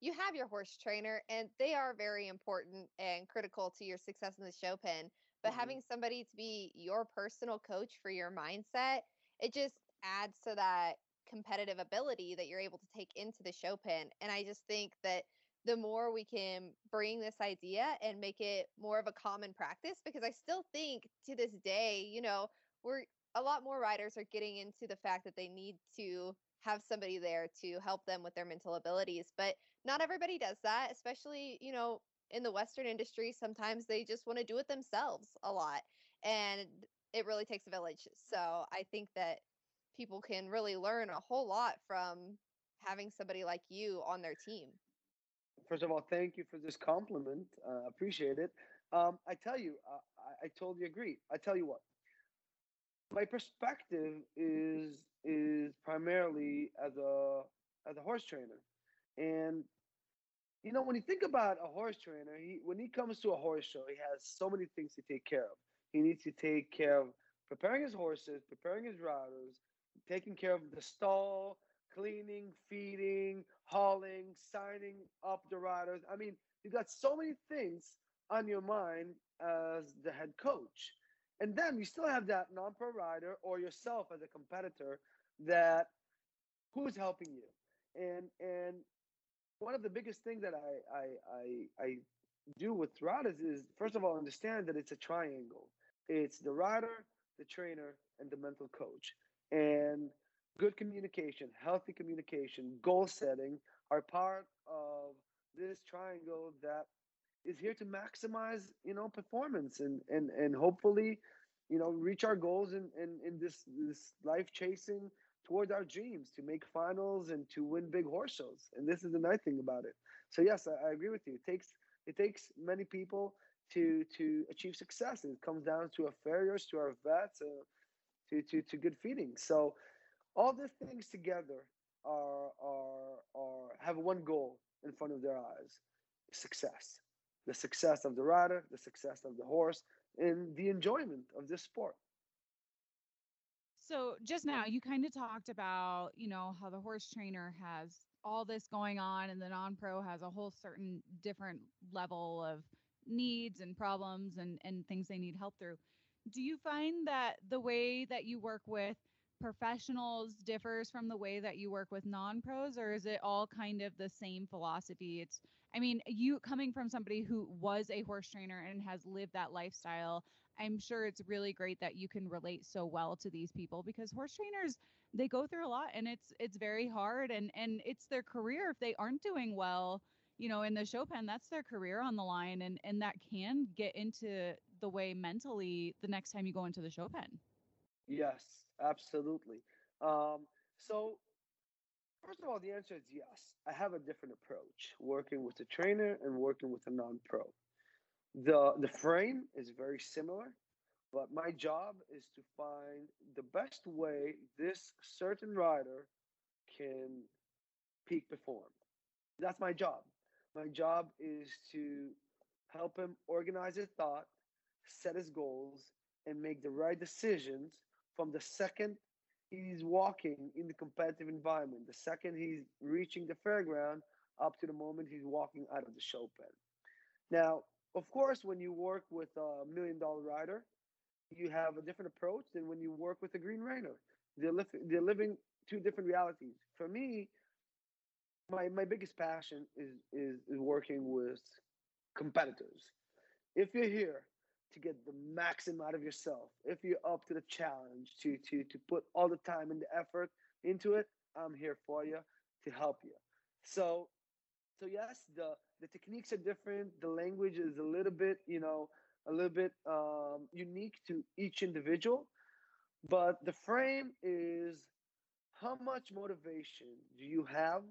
you have your horse trainer and they are very important and critical to your success in the show pen. But Mhm. having somebody to be your personal coach for your mindset, it just adds to that competitive ability that you're able to take into the show pen. And I just think that the more we can bring this idea and make it more of a common practice because I still think to this day, you know, we're a lot more riders are getting into the fact that they need to have somebody there to help them with their mental abilities, but not everybody does that, especially, you know, in the western industry, sometimes they just want to do it themselves a lot. And it really takes a village. So, I think that people can really learn a whole lot from having somebody like you on their team. First of all, thank you for this compliment. Uh, appreciate it. Um, I tell you, uh, I, I totally agree. I tell you what, my perspective is is primarily as a as a horse trainer, and you know when you think about a horse trainer, he when he comes to a horse show, he has so many things to take care of. He needs to take care of preparing his horses, preparing his riders, taking care of the stall, cleaning, feeding, hauling, signing up the riders. I mean, you got so many things on your mind as the head coach. And then you still have that non-pro rider or yourself as a competitor that who's helping you. And and one of the biggest things that I I I, I do with riders is first of all understand that it's a triangle. It's the rider, the trainer, and the mental coach. And good communication, healthy communication, goal setting are part of this triangle that is here to maximize, you know, performance and and and hopefully, you know, reach our goals in in, in this this life chasing towards our dreams to make finals and to win big horse shows. And this is the nice thing about it. So yes, I, I agree with you. It takes it takes many people to to achieve success. It comes down to our farriers, to our vets, uh, to to to good feeding. So all these things together are are are have one goal in front of their eyes: success. The success of the rider, the success of the horse, and the enjoyment of this sport. So just now you kind of talked about, you know, how the horse trainer has all this going on and the non-pro has a whole certain different level of needs and problems and and things they need help through. Do you find that the way that you work with professionals differs from the way that you work with non-pros or is it all kind of the same philosophy? It's I mean, you coming from somebody who was a horse trainer and has lived that lifestyle, I'm sure it's really great that you can relate so well to these people because horse trainers they go through a lot and it's it's very hard and and it's their career. If they aren't doing well you know in the show pen that's their career on the line and and that can get into the way mentally the next time you go into the show pen. Yes absolutely. Um so first of all the answer is yes. I have a different approach working with a trainer and working with a non-pro. The the frame is very similar but my job is to find the best way this certain rider can peak perform. That's my job. My job is to help him organize his thought, set his goals, and make the right decisions from the second he's walking in the competitive environment, the second he's reaching the fairground up to the moment he's walking out of the show pen. Now, of course, when you work with a million dollar rider, you have a different approach than when you work with a green reiner. They're, li- they're living two different realities. For me, my my biggest passion is is is working with competitors. If you're here to get the maximum out of yourself, if you're up to the challenge to to to put all the time and the effort into it, I'm here for you to help you. So so yes, the the techniques are different. The language is a little bit, you know, a little bit um, unique to each individual, but the frame is how much motivation do you have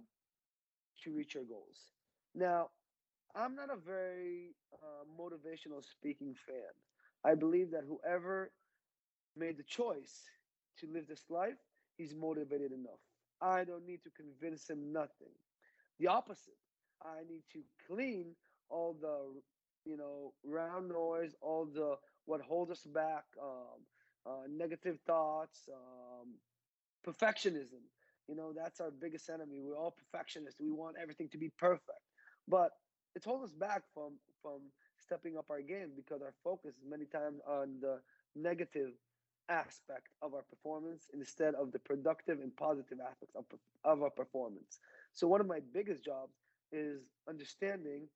to reach your goals. Now, I'm not a very uh, motivational speaking fan. I believe that whoever made the choice to live this life, he's motivated enough. I don't need to convince him nothing. The opposite. I need to clean all the, you know, round noise, all the what holds us back, um, uh, negative thoughts, um, perfectionism. You know, that's our biggest enemy. We're all perfectionists. We want everything to be perfect. But it's holding us back from from stepping up our game because our focus is many times on the negative aspect of our performance instead of the productive and positive aspects of, of our performance. So one of my biggest jobs is understanding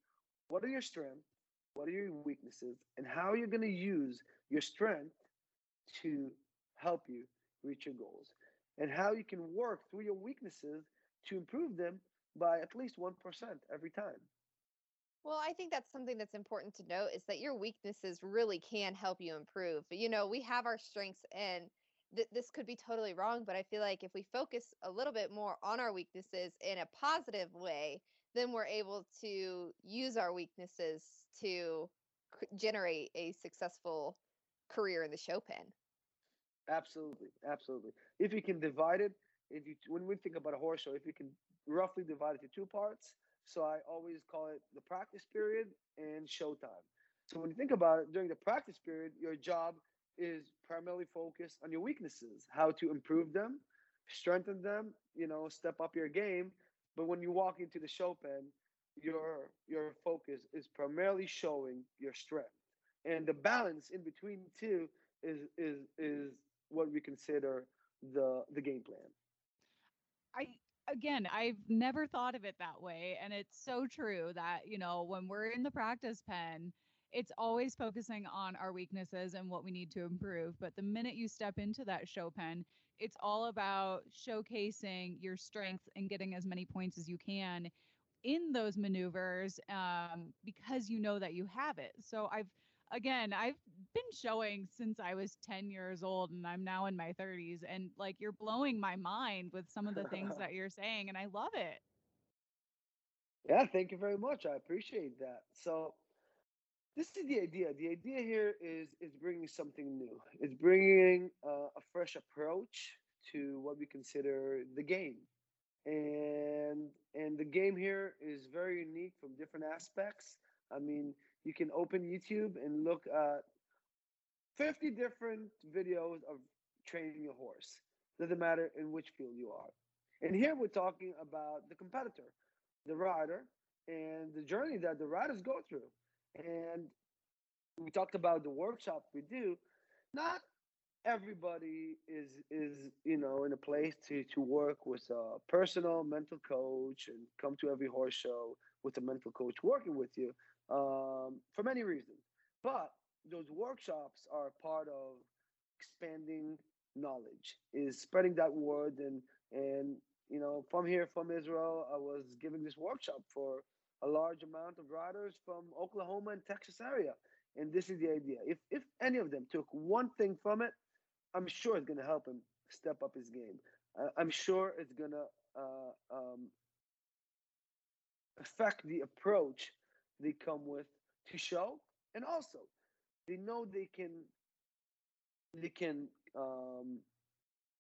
what are your strengths, what are your weaknesses, and how you're going to use your strength to help you reach your goals, and how you can work through your weaknesses to improve them by at least 1% every time. Well, I think that's something that's important to note is that your weaknesses really can help you improve. You know, we have our strengths and th- this could be totally wrong, but I feel like if we focus a little bit more on our weaknesses in a positive way, then we're able to use our weaknesses to c- generate a successful career in the show pen. Absolutely, absolutely. If you can divide it, if you when we think about a horse show, if you can roughly divide it into two parts, so I always call it the practice period and showtime. So when you think about it, during the practice period, your job is primarily focused on your weaknesses, how to improve them, strengthen them, you know, step up your game. But when you walk into the show pen, your your focus is primarily showing your strength. And the balance in between two is is is what we consider the the game plan. I again, I've never thought of it that way. And it's so true that, you know, when we're in the practice pen, it's always focusing on our weaknesses and what we need to improve. But the minute you step into that show pen, it's all about showcasing your strengths and getting as many points as you can in those maneuvers um, because you know that you have it. So I've again, I've been showing since I was 10 years old and I'm now in my 30s. And like you're blowing my mind with some of the things that you're saying, and I love it. Yeah, thank you very much. I appreciate that. So, this is the idea. The idea here is is bringing something new. It's bringing uh, a fresh approach to what we consider the game, and and the game here is very unique from different aspects. I mean, you can open YouTube and look at 50 different videos of training your horse. Doesn't matter in which field you are. And here we're talking about the competitor, the rider, and the journey that the riders go through. And we talked about the workshop we do. Not everybody is is you know in a place to to work with a personal mental coach and come to every horse show with a mental coach working with you um, for many reasons. But those workshops are part of expanding knowledge, is spreading that word. And, and, you know, from here, from Israel, I was giving this workshop for a large amount of riders from Oklahoma and Texas area. And this is the idea. If, if any of them took one thing from it, I'm sure it's going to help him step up his game. I'm sure it's going to uh, um, affect the approach they come with to show, and also they know they can they can um,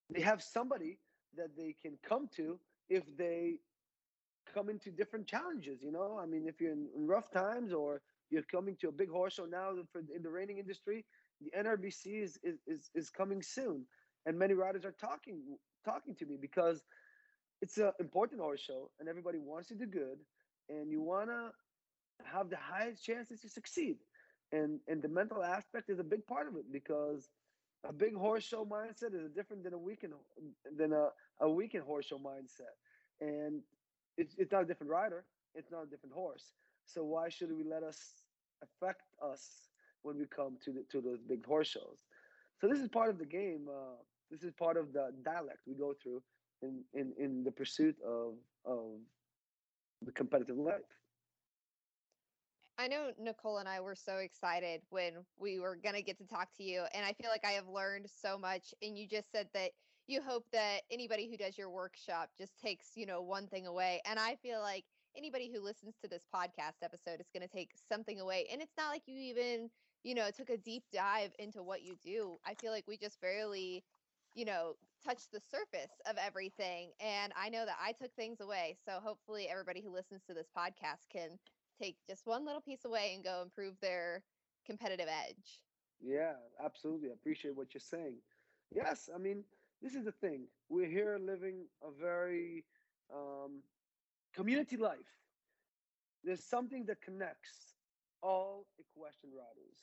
they have somebody that they can come to if they come into different challenges. You know, I mean, if you're in, rough times or you're coming to a big horse show now for in the reining industry, the NRBC is, is is is coming soon, and many riders are talking talking to me because it's an important horse show, and everybody wants to do good, and you wanna have the highest chances to succeed. And and the mental aspect is a big part of it because a big horse show mindset is different than a weekend than a, a weekend horse show mindset. And it's it's not a different rider, it's not a different horse. So why should we let us affect us when we come to the, to those big horse shows? So this is part of the game. Uh, this is part of the dialect we go through in, in, in the pursuit of of the competitive life. I know Nichole and I were so excited when we were going to get to talk to you. And I feel like I have learned so much. And you just said that you hope that anybody who does your workshop just takes, you know, one thing away. And I feel like anybody who listens to this podcast episode is going to take something away. And it's not like you even, you know, took a deep dive into what you do. I feel like we just barely, you know, touched the surface of everything. And I know that I took things away. So hopefully everybody who listens to this podcast can take just one little piece away and go improve their competitive edge. Yeah, absolutely. I appreciate what you're saying. Yes, I mean, this is the thing. We're here living a very um, community life. There's something that connects all equestrian riders.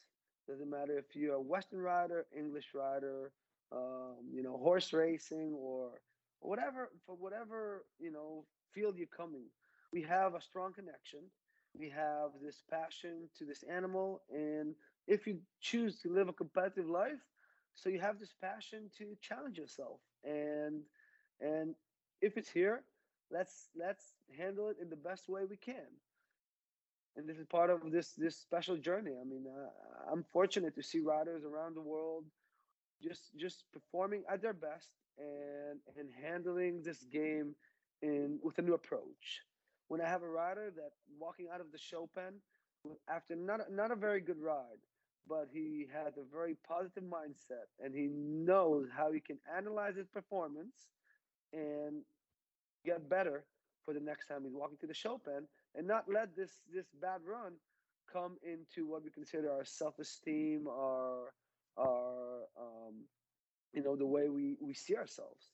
Doesn't matter if you're a Western rider, English rider, um, you know, horse racing, or whatever for whatever you know field you're coming. we have a strong connection. We have this passion to this animal, and if you choose to live a competitive life, so you have this passion to challenge yourself, and and if it's here, let's let's handle it in the best way we can. And this is part of this this special journey. I mean, uh, I'm fortunate to see riders around the world just just performing at their best and and handling this game in with a new approach. When I have a rider that walking out of the show pen after not not a very good ride, but he has a very positive mindset and he knows how he can analyze his performance and get better for the next time he's walking to the show pen and not let this this bad run come into what we consider our self-esteem our our um, you know the way we we see ourselves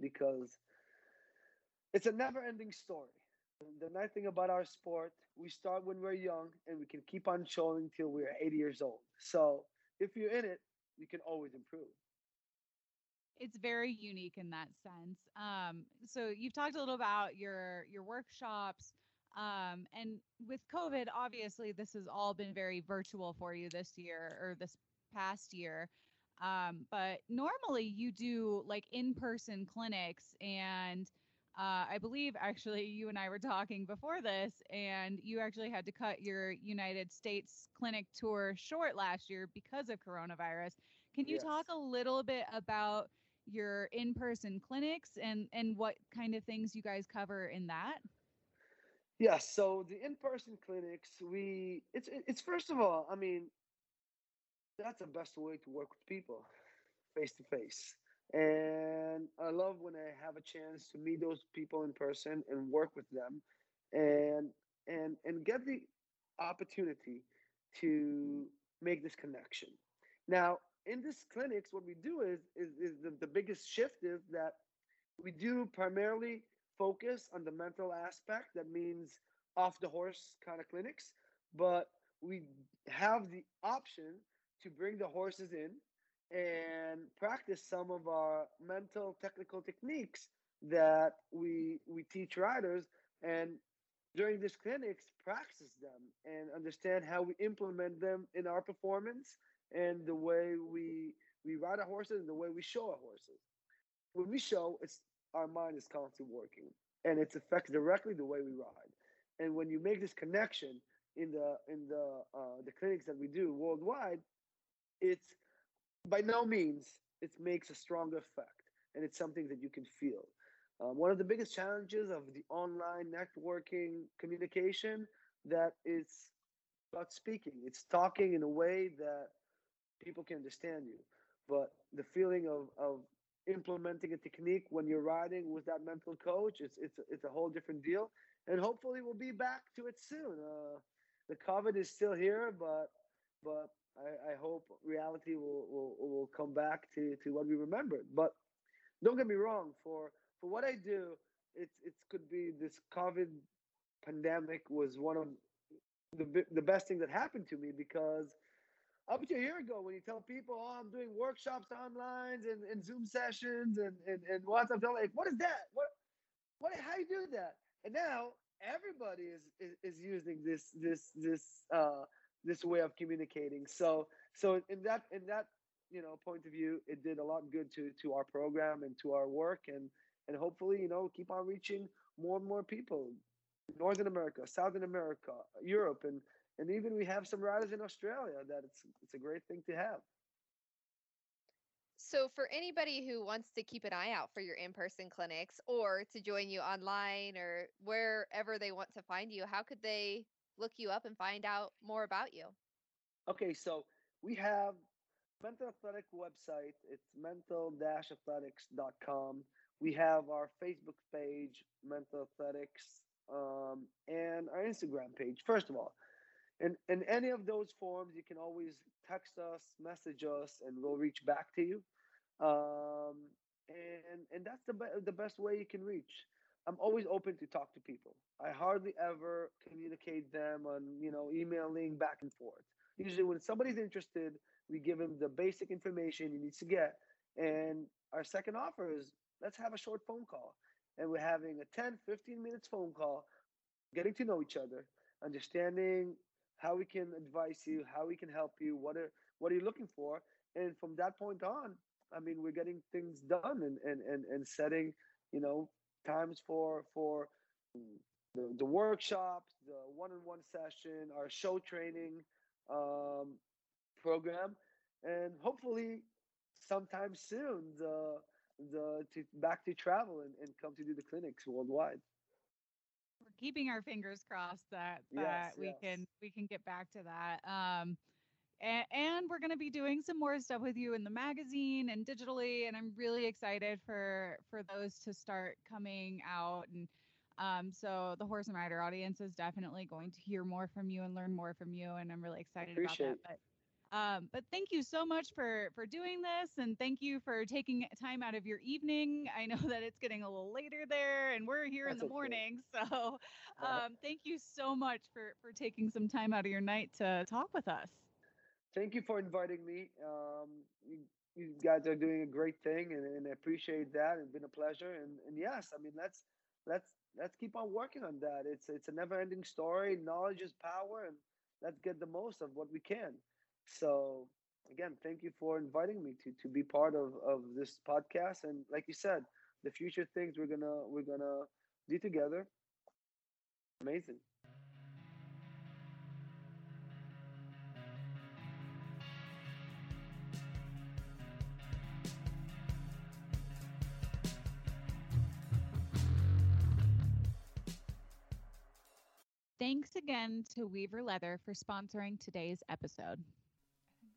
because it's a never-ending story the nice thing about our sport we start when we're young and we can keep on showing till we're 80 years old so if you're in it you can always improve it's very unique in that sense. Um, so you've talked a little about your your workshops, um, and with COVID, obviously this has all been very virtual for you this year or this past year. Um, but normally you do like in person clinics, and uh, I believe actually you and I were talking before this, and you actually had to cut your United States clinic tour short last year because of coronavirus. Can you yes. talk a little bit about your in-person clinics and and what kind of things you guys cover in that yeah so the in-person clinics we it's it's first of all i mean that's the best way to work with people face to face and i love when i have a chance to meet those people in person and work with them and and and get the opportunity to make this connection now in this clinics, what we do is is, is the, the biggest shift is that we do primarily focus on the mental aspect. That means off the horse kind of clinics, but we have the option to bring the horses in and practice some of our mental technical techniques that we we teach riders and during these clinics practice them and understand how we implement them in our performance and the way we we ride our horses and the way we show our horses. When we show, it's our mind is constantly working, and it affects directly the way we ride. And when you make this connection in the in the uh, the clinics that we do worldwide, it's by no means it makes a stronger effect, and it's something that you can feel. Um, one of the biggest challenges of the online networking communication that it's about speaking. It's talking in a way that people can understand you. But the feeling of, of implementing a technique when you're riding with that mental coach, it's it's it's a whole different deal. And hopefully we'll be back to it soon. Uh, the COVID is still here, but but I, I hope reality will, will will come back to, to what we remembered. But don't get me wrong, for for what I do, it's it could be this COVID pandemic was one of the the best thing that happened to me because up to a year ago when you tell people, oh, I'm doing workshops online and, and Zoom sessions and, and, and WhatsApp, they're like, what is that? What, what, how you do that? And now everybody is, is, is using this, this, this, uh, this way of communicating. So, so in that, in that, you know, point of view, it did a lot good to, to our program and to our work and, and hopefully, you know, keep on reaching more and more people, Northern America, Southern America, Europe, and, and even we have some riders in Australia that it's it's a great thing to have. So for anybody who wants to keep an eye out for your in-person clinics or to join you online or wherever they want to find you, how could they look you up and find out more about you? Okay, so we have mental athletic website. It's mental-athletics.com. We have our Facebook page, Mental Athletics, um, and our Instagram page. First of all, in, in any of those forms, you can always text us, message us, and we'll reach back to you. Um, and and that's the be- the best way you can reach. I'm always open to talk to people. I hardly ever communicate them on you know emailing back and forth. Usually, when somebody's interested, we give them the basic information he needs to get. And our second offer is let's have a short phone call. And we're having a 10, 15 minutes phone call getting to know each other, understanding how we can advise you, how we can help you, what are what are you looking for, and from that point on, I mean, we're getting things done and and and, and setting, you know, times for for the, the workshops, the one-on-one session, our show training um, program, and hopefully sometime soon the the to back to travel and, and come to do the clinics worldwide. We're keeping our fingers crossed that that Yes, we yes. can we can get back to that. Um, and, we're going to be doing some more stuff with you in the magazine and digitally and i'm really excited for for those to start coming out and um, so the horse and rider audience is definitely going to hear more from you and learn more from you and i'm really excited about that Appreciate but um, but thank you so much for for doing this and thank you for taking time out of your evening. I know that it's getting a little later there and we're here in the okay. morning so um, thank you so much for for taking some time out of your night to talk with us Thank you for inviting me. Um, you, you guys are doing a great thing, and, and I appreciate that. It's been a pleasure. And, and yes, I mean let's let's let's keep on working on that. It's it's a never-ending story. Knowledge is power, and let's get the most of what we can. So again, thank you for inviting me to to be part of of this podcast. And like you said, the future things we're gonna we're gonna do together. Amazing. Again to weaver leather for sponsoring today's episode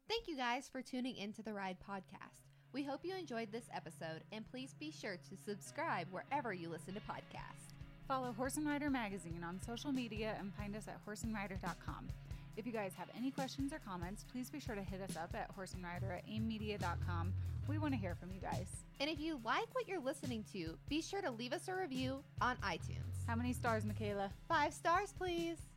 Thank you guys for tuning into the Ride Podcast. We hope you enjoyed this episode, and please be sure to subscribe wherever you listen to podcasts. Follow Horse and Rider Magazine on social media and find us at horseandrider.com. If you guys have any questions or comments, please be sure to hit us up at horseandrider at aimmedia.com. We want to hear from you guys. And if you like what you're listening to, be sure to leave us a review on iTunes. How many stars, Michaela? Five stars, please.